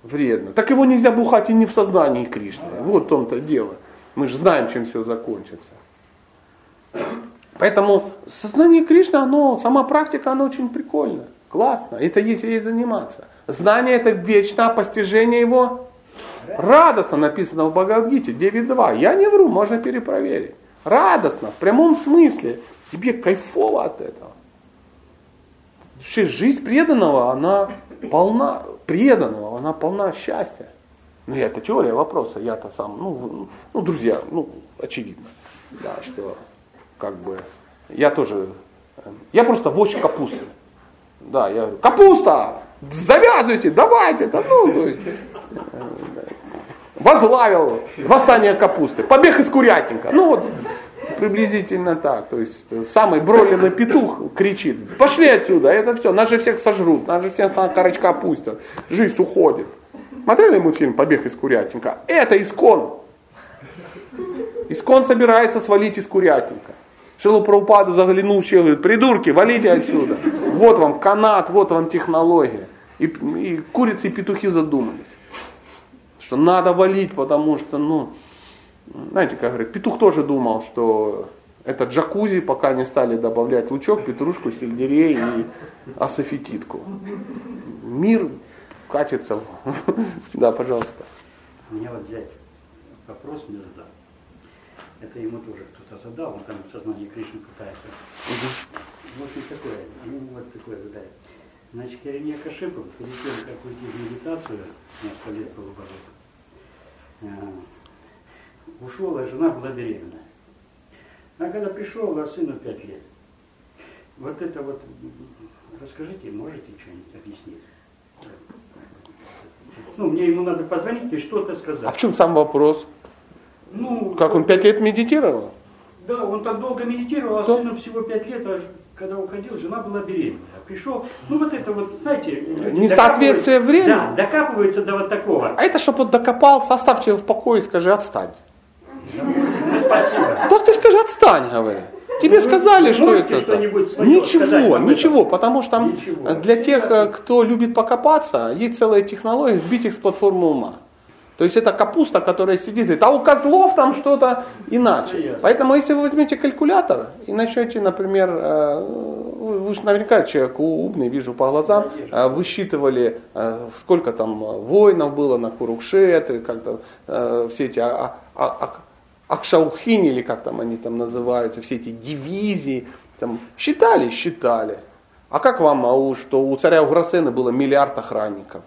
Speaker 1: Вредно. Так его нельзя бухать и не в сознании Кришны. Вот в том-то дело. Мы же знаем, чем все закончится. Поэтому сознание Кришны, оно, сама практика, она очень прикольная, классно. Это если ей заниматься. Знание это вечное, а постижение его радостно написано в Бхагавадгите 9.2. Я не вру, можно перепроверить. Радостно, в прямом смысле. Тебе кайфово от этого. Вообще жизнь преданного, она полна, преданного, она полна счастья. Ну, это теория вопроса, я-то сам, ну, ну, друзья, ну, очевидно, да, что, как бы, я тоже, я просто вождь капусты. Да, я говорю, капуста, завязывайте, давайте, да, ну, то есть, э, возглавил восстание капусты, побег из курятника, ну, вот, приблизительно так, то есть, самый бройлерный петух кричит, пошли отсюда, это все, нас же всех сожрут, нас же всех на корочка пустят, жизнь уходит. Смотрели мультфильм «Побег из курятника»? Это искон. Искон собирается свалить из курятника. Шилу Прабхупаду заглянул в говорит, придурки, валите отсюда. Вот вам канат, вот вам технология. И, и курицы и петухи задумались, что надо валить, потому что, ну, знаете, как говорят, петух тоже думал, что Это джакузи, пока не стали добавлять лучок, петрушку, сельдерей и асофетитку. Мир катится. Да, пожалуйста.
Speaker 6: Мне вот взять вопрос мне задал. Это ему тоже кто-то задал, он там в сознании Кришны пытается. В общем, такое, ему вот такое задает. Значит, Керемия Кашипов, перед тем, как уйти в медитацию, на сто лет был божок, ушел, а жена была беременна. А когда пришел, а сыну пять лет. Вот это вот, расскажите, можете что-нибудь объяснить? Ну, мне ему надо позвонить и что-то сказать.
Speaker 1: А в чем сам вопрос?
Speaker 6: Ну,
Speaker 1: Как он пять лет медитировал?
Speaker 6: Да, он так долго медитировал, а
Speaker 1: Да.
Speaker 6: сыну всего пять лет, а когда уходил, жена была беременна. А Пришел, ну вот это вот, знаете...
Speaker 1: Несоответствие времени?
Speaker 6: Да, докапываются до вот такого.
Speaker 1: А это чтоб он докопался, оставьте его в покое и скажи, отстань.
Speaker 6: Ну, спасибо.
Speaker 1: Так ты скажи, отстань, говорю. Тебе
Speaker 6: Ну,
Speaker 1: сказали, что
Speaker 6: можете
Speaker 1: это. Ничего, ничего, потому что там
Speaker 6: Ничего.
Speaker 1: для тех, э, кто любит покопаться, есть целая технология сбить их с платформы ума. То есть это капуста, которая сидит, говорит, а у козлов там что-то иначе. Поэтому если вы возьмете калькулятор и начнете, например, э, вы же наверняка человек умный, вижу по глазам, э, высчитывали, э, сколько там воинов было на Курукшетре, как-то все эти а- а- а- Акшаухини, или как там они там называются, все эти дивизии, там, считали, считали. А как вам, а у, что у царя Уграсена было миллиард охранников?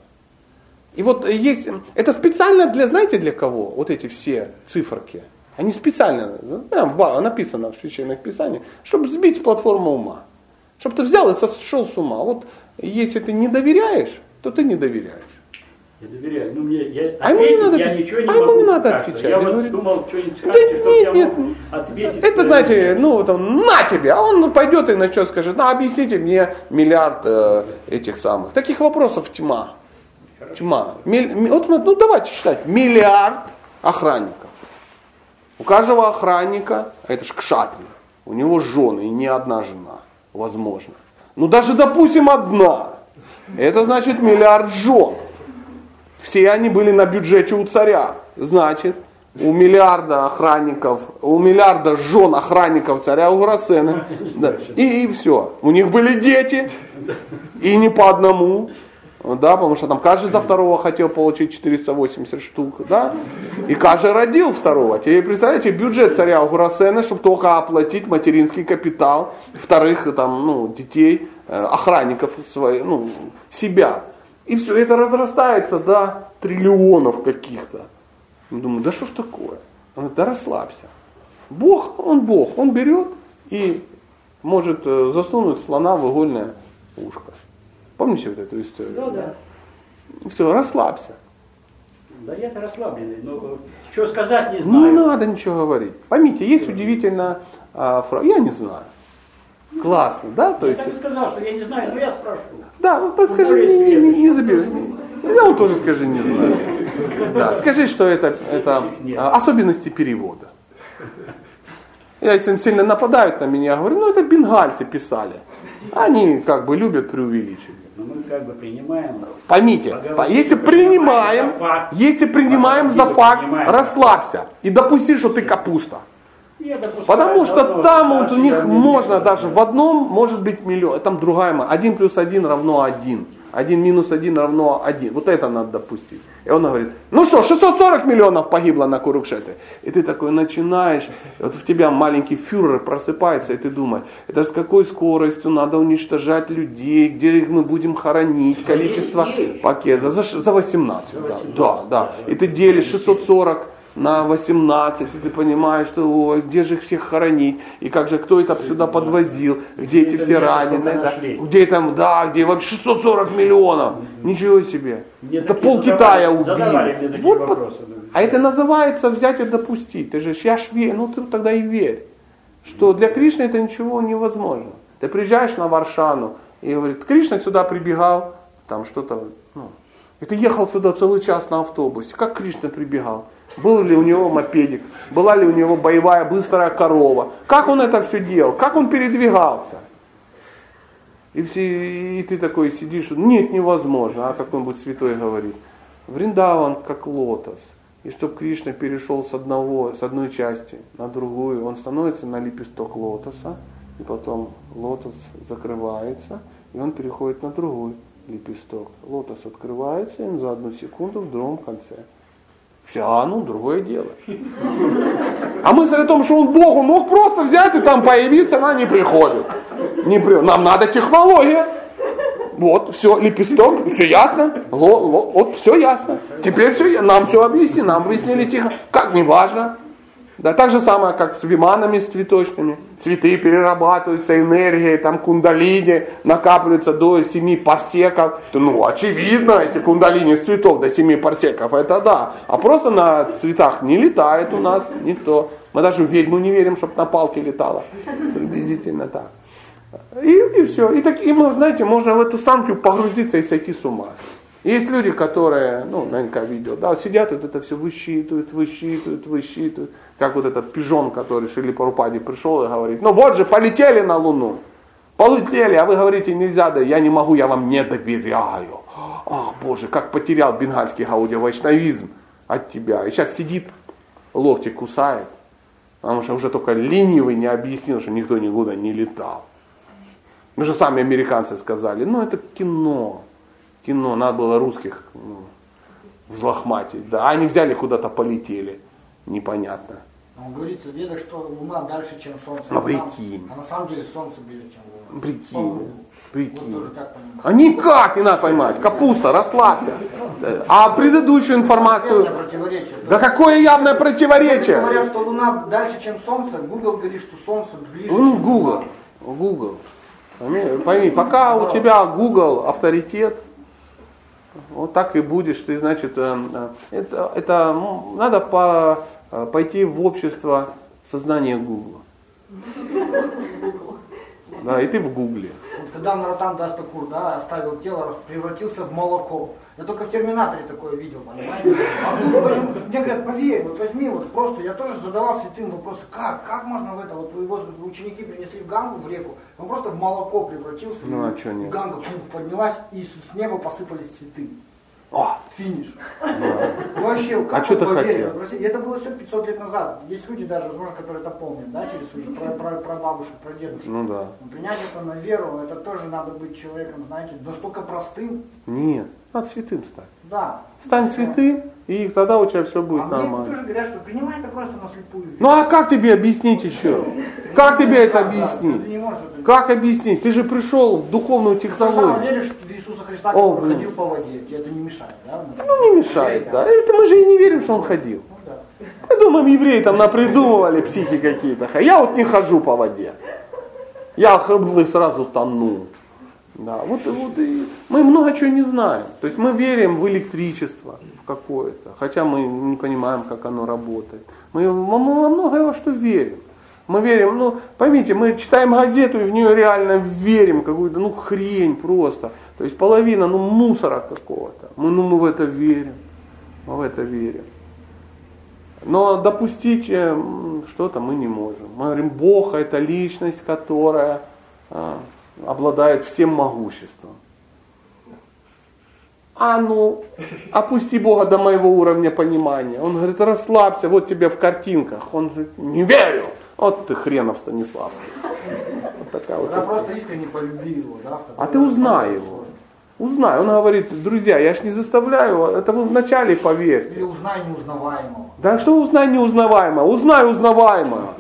Speaker 1: И вот есть, это специально для, знаете для кого? Вот эти все циферки. Они специально, прям написано в священных писаниях, чтобы сбить с платформы ума. Чтобы ты взял и сошел с ума. Вот если ты не доверяешь, то ты не доверяешь.
Speaker 6: Я доверяю. Ну, мне, я,
Speaker 1: А ему не надо-
Speaker 6: я ничего не
Speaker 1: а ему не надо отвечать.
Speaker 6: Я
Speaker 1: Я
Speaker 6: вот
Speaker 1: говорю,
Speaker 6: думал, что-нибудь
Speaker 1: Да
Speaker 6: скажете,
Speaker 1: нет,
Speaker 6: я
Speaker 1: нет.
Speaker 6: мог ответить.
Speaker 1: Это,
Speaker 6: что-
Speaker 1: знаете, ну, там, на тебе, а он пойдет и начнет скажет, ну, объясните мне миллиард э, этих самых. Таких вопросов тьма. Тьма. Вот, ну, давайте считать. Миллиард охранников. У каждого охранника, а это ж кшатри, у него жены, и не одна жена, возможно. Ну, даже, допустим, одна. Это значит миллиард жен. Все они были на бюджете у царя. Значит, у миллиарда охранников, у миллиарда жен охранников царя Уграсена. Да, и, и все. У них были дети. И не по одному. Да, потому что там каждый за второго хотел получить 480 штук, да, и каждый родил второго. Теперь представляете, бюджет царя Уграсена, чтобы только оплатить материнский капитал, вторых там, ну, детей, э, охранников своих, ну, себя. И все это разрастается до триллионов каких-то. Думаю, да что ж такое? Он говорит, да расслабься. Бог, он Бог, он берет и может э, засунуть слона в игольное ушко. Помните вот эту историю?
Speaker 6: Да, да.
Speaker 1: Все, расслабься.
Speaker 6: Да я-то расслабленный, но что сказать не
Speaker 1: Ну, Не
Speaker 6: знаю.
Speaker 1: надо ничего говорить. Поймите, есть удивительно фраза. Я не знаю. Классно, да? То
Speaker 6: Я
Speaker 1: есть,
Speaker 6: так и сказал, что я не знаю, но я спрошу.
Speaker 1: да, ну подскажи, не, не, не, не. Не- Да, он тоже скажи, не знаю. Да, скажи, что это, это а, особенности перевода. Я, если сильно нападают на меня, говорю, ну это бенгальцы писали. Они как бы любят преувеличить.
Speaker 6: Но мы как бы принимаем.
Speaker 1: Поймите, если принимаем,
Speaker 6: за факт.
Speaker 1: если принимаем за
Speaker 6: Поговорим,
Speaker 1: факт,
Speaker 6: принимаем.
Speaker 1: расслабься и допусти, что ты капуста. Потому что там вот у них можно даже в одном может быть миллион, там другая один плюс один равно один, один минус один равно один. Вот это надо допустить. И он говорит, ну что, 640 миллионов погибло на Курукшетре. И ты такой начинаешь, вот в тебя маленький фюрер просыпается, и ты думаешь, это с какой скоростью надо уничтожать людей, где их мы будем хоронить, количество пакетов, за, за 18.
Speaker 6: За
Speaker 1: да,
Speaker 6: 18,
Speaker 1: да, да. И ты делишь 640 на 18, и ты понимаешь, что ой, где же их всех хоронить, и как же, кто это сюда подвозил, где эти
Speaker 6: это
Speaker 1: все раненые, да, где там, да, где вообще 640 миллионов, ничего себе,
Speaker 6: Мне
Speaker 1: это пол Китая
Speaker 6: задавали-
Speaker 1: убили. Вот
Speaker 6: вопросы. да.
Speaker 1: а это называется взять и допустить. Ты же, я ж верю, ну ты тогда и верь, что для Кришны это ничего невозможно. Ты приезжаешь на Варшану и говорит, Кришна сюда прибегал, там что-то, и ты ехал сюда целый час на автобусе. Как Кришна прибегал? Был ли у него мопедик? Была ли у него боевая быстрая корова? Как он это все делал? Как он передвигался? И, все, и ты такой сидишь, нет, невозможно. А какой-нибудь святой говорит, Вриндаван как лотос. И чтобы Кришна перешел с, одного, с одной части на другую, он становится на лепесток лотоса, и потом лотос закрывается, и он переходит на другой лепесток. Лотос открывается, и за одну секунду в другом конце. Все, а ну, другое дело. А мысль о том, что он Бог, он мог просто взять и там появиться, она не приходит. Не при... Нам надо технология. Вот, все, лепесток, все ясно. Ло, ло, вот, все ясно. Теперь все, нам все объяснили, нам объяснили тихо. Как, не важно. Да, так же самое, как с виманами, с цветочными. Цветы перерабатываются энергией, там кундалини накапливаются до 7 парсеков. Ну, очевидно, если кундалини с цветов до 7 парсеков, это да. А просто на цветах не летает у нас никто. Мы даже в ведьму не верим, чтобы на палке летала. Приблизительно так. И, и все. И, так, и знаете, можно в эту самку погрузиться и сойти с ума. Есть люди, которые, ну, наверняка видел, да, сидят, вот это все высчитывают, высчитывают, высчитывают. Как вот этот пижон, который Шили Парупади пришел и говорит, ну вот же, полетели на Луну. Полетели, а вы говорите, нельзя, да я не могу, я вам не доверяю. Ах, Боже, как потерял бенгальский гаудия вайшнавизм от тебя. И сейчас сидит, локти кусает, потому что уже только ленивый не объяснил, что никто никуда не летал. Мы же сами американцы сказали, ну это кино, кино, надо было русских ну, взлохматить. Да, они взяли куда-то полетели, непонятно.
Speaker 2: Он говорит в ведах, что Луна дальше, чем Солнце.
Speaker 1: Ну, прикинь.
Speaker 2: А на самом деле Солнце ближе, чем Луна.
Speaker 1: Прикинь. Прикинь.
Speaker 2: Вот так.
Speaker 1: А никак не надо понимать. Капуста, расслабься. А предыдущую информацию...
Speaker 2: Противоречие.
Speaker 1: Да какое явное противоречие?
Speaker 2: Говорят, что Луна дальше, чем Солнце. Google говорит, что Солнце ближе,
Speaker 1: Ну, Google. Google. Пойми, пока у тебя Google авторитет, вот так и будешь ты, значит, э, э, это, это ну, надо по, э, пойти в общество сознания Google. Да, и ты в Гугле.
Speaker 2: Когда Наратан Дастакур, да, оставил тело, превратился в молоко. Я только в Терминаторе такое видел, понимаете? А тут, блин, мне говорят, поверь, вот возьми, вот просто, я тоже задавал святым вопросы, как, как можно в это, вот его ученики принесли в Гангу, в реку, он просто в молоко превратился,
Speaker 1: Ну, а
Speaker 2: и,
Speaker 1: нет?
Speaker 2: и Ганга пух, поднялась, и с неба посыпались цветы.
Speaker 1: О,
Speaker 2: Финиш. Ну, вообще, как
Speaker 1: А чё
Speaker 2: он
Speaker 1: ты хотел?
Speaker 2: Это было все 500 лет назад. Есть люди даже, возможно, которые это помнят, да, через своих про, про, про бабушек, про дедушек.
Speaker 1: ну да.
Speaker 2: Но Принять это на веру, это тоже надо быть человеком, знаете, настолько простым.
Speaker 1: Нет, надо святым стать.
Speaker 2: Да.
Speaker 1: Стань святым, и тогда у тебя все будет
Speaker 2: а мне
Speaker 1: нормально.
Speaker 2: тоже говорят, что принимай это просто на слепую.
Speaker 1: Ну а как тебе объяснить еще? Как тебе это объяснить?
Speaker 2: Ты
Speaker 1: Как объяснить? Ты же пришел в духовную
Speaker 2: Ты
Speaker 1: технологию.
Speaker 2: деле, что Иисуса Христа, ходил по воде, тебе это не мешает, да?
Speaker 1: Ну не мешает, да. Это мы же и не верим, что он ходил.
Speaker 2: Ну.
Speaker 1: Мы думаем, евреи там напридумывали психи какие-то. Я вот не хожу по воде. Я сразу тону. Да, вот, вот и мы много чего не знаем. То есть мы верим в электричество в какое-то, хотя мы не понимаем, как оно работает. Мы мы во многое во что верим. Мы верим, ну, поймите, мы читаем газету и в нее реально верим, какую-то, ну, хрень просто. То есть половина, ну, мусора какого-то. Мы, ну, мы в это верим. Мы в это верим. Но допустить э, что-то мы не можем. Мы говорим, Бог это личность, которая а, обладает всем могуществом. А ну, опусти Бога до моего уровня понимания. Он говорит, расслабься, вот тебе в картинках. Он говорит, не верю. Вот ты хренов Станиславский. Вот такая вот
Speaker 2: Она просто искренне полюби его, да?
Speaker 1: А ты узнай его. Узнай. Он говорит, друзья, я ж не заставляю, это вы вначале поверьте.
Speaker 2: Или узнай неузнаваемого.
Speaker 1: Да что узнай неузнаваемо? Узнай узнаваемо.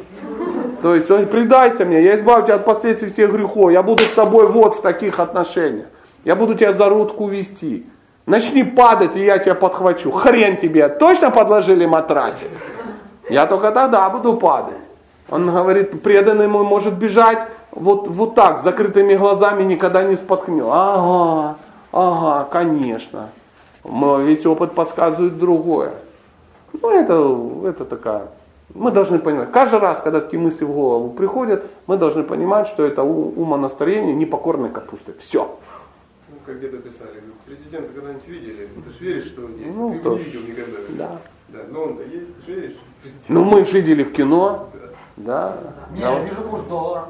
Speaker 1: То есть он предайся мне, я избавлю тебя от последствий всех грехов, я буду с тобой вот в таких отношениях. Я буду тебя за рудку вести. Начни падать, и я тебя подхвачу. Хрен тебе, точно подложили матрасик? Я только тогда буду падать. Он говорит, преданный мой может бежать вот, вот так, с закрытыми глазами, никогда не споткнет. Ага, ага, конечно. Но весь опыт подсказывает другое. Ну, это, это такая. Мы должны понимать, каждый раз, когда такие мысли в голову приходят, мы должны понимать, что это умонастроение непокорной капусты. Все.
Speaker 4: Ну, как где-то писали, президента когда-нибудь видели? Ты же веришь, что он есть?
Speaker 1: Ну,
Speaker 4: ты его
Speaker 1: тоже.
Speaker 4: не видел никогда.
Speaker 1: Да.
Speaker 4: Да, но он-то есть, ты же веришь? Президент.
Speaker 1: Ну, мы же видели в кино. Да.
Speaker 2: Не,
Speaker 1: Да.
Speaker 2: я вижу курс доллара.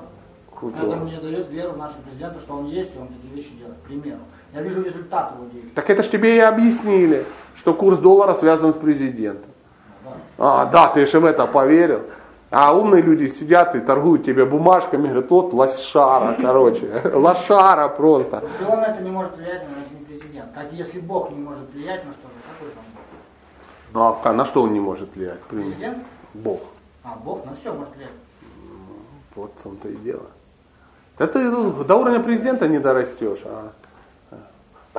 Speaker 1: Круто.
Speaker 2: Это мне дает веру нашему президенту, что он есть, и он такие вещи делает. К примеру. Я вижу результат его действий.
Speaker 1: Так это ж тебе и объяснили, что курс доллара связан с президентом. А, да, ты же в это поверил. А умные люди сидят и торгуют тебе бумажками, говорят, вот лошара, короче, лошара просто.
Speaker 2: Если он это не может влиять, это не президент. Как если Бог не может влиять на что-то, какой же он Бог?
Speaker 1: Ну а на что он не может влиять?
Speaker 2: Президент?
Speaker 1: Бог.
Speaker 2: А, Бог на все может влиять.
Speaker 1: Вот в том-то и дело. Да ты ну, до уровня президента не дорастешь. А.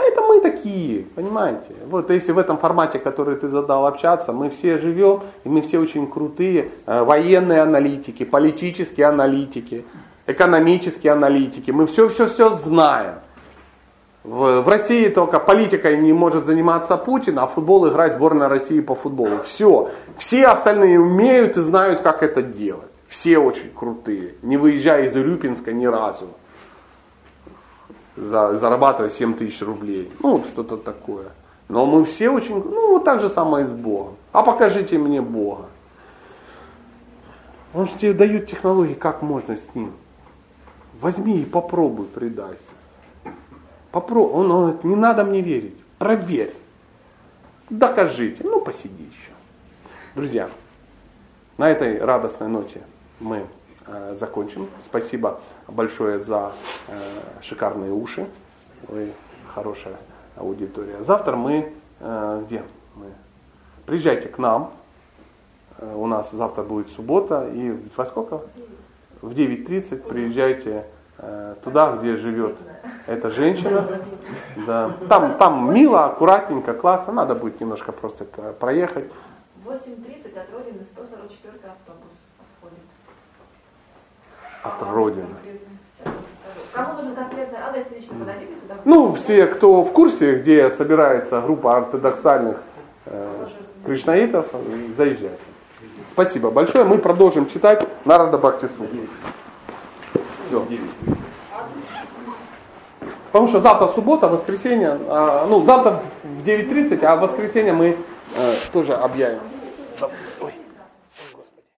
Speaker 1: Поэтому мы такие, понимаете. Вот если в этом формате, который ты задал, общаться, мы все живем, и мы все очень крутые э, военные аналитики, политические аналитики, экономические аналитики. Мы все-все-все знаем. В, России только политикой не может заниматься Путин, а футбол играть сборная России по футболу. Все. Все остальные умеют и знают, как это делать. Все очень крутые, не выезжая из Урюпинска ни разу зарабатывая 7 тысяч рублей. Ну, вот что-то такое. Но мы все очень, ну, вот так же самое и с Богом. А покажите мне Бога. Он же тебе дает технологии, как можно с ним. Возьми и попробуй, предайся. Попробуй. Он говорит, не надо мне верить. Проверь. Докажите. Ну, посиди еще. Друзья, на этой радостной ноте мы э, закончим. Спасибо большое за э, шикарные уши. Вы хорошая аудитория. Завтра мы э, где? Мы? Приезжайте к нам. Э, у нас завтра будет суббота. И во сколько? В 9.30 приезжайте туда, где живет эта женщина. Да. Там, там мило, аккуратненько, классно. Надо будет немножко просто проехать.
Speaker 3: 8.30 от Родины 144 автобус отходит.
Speaker 1: От Родины.
Speaker 3: Кому нужен конкретный адрес, лично подойдите сюда.
Speaker 1: Ну, все, кто в курсе, где собирается группа ортодоксальных э, кришнаитов, заезжайте. Спасибо большое. Мы продолжим читать Нарада Бхактису. Все. Потому что завтра суббота, воскресенье, а, ну завтра в 9.30, а в воскресенье мы э, тоже объявим.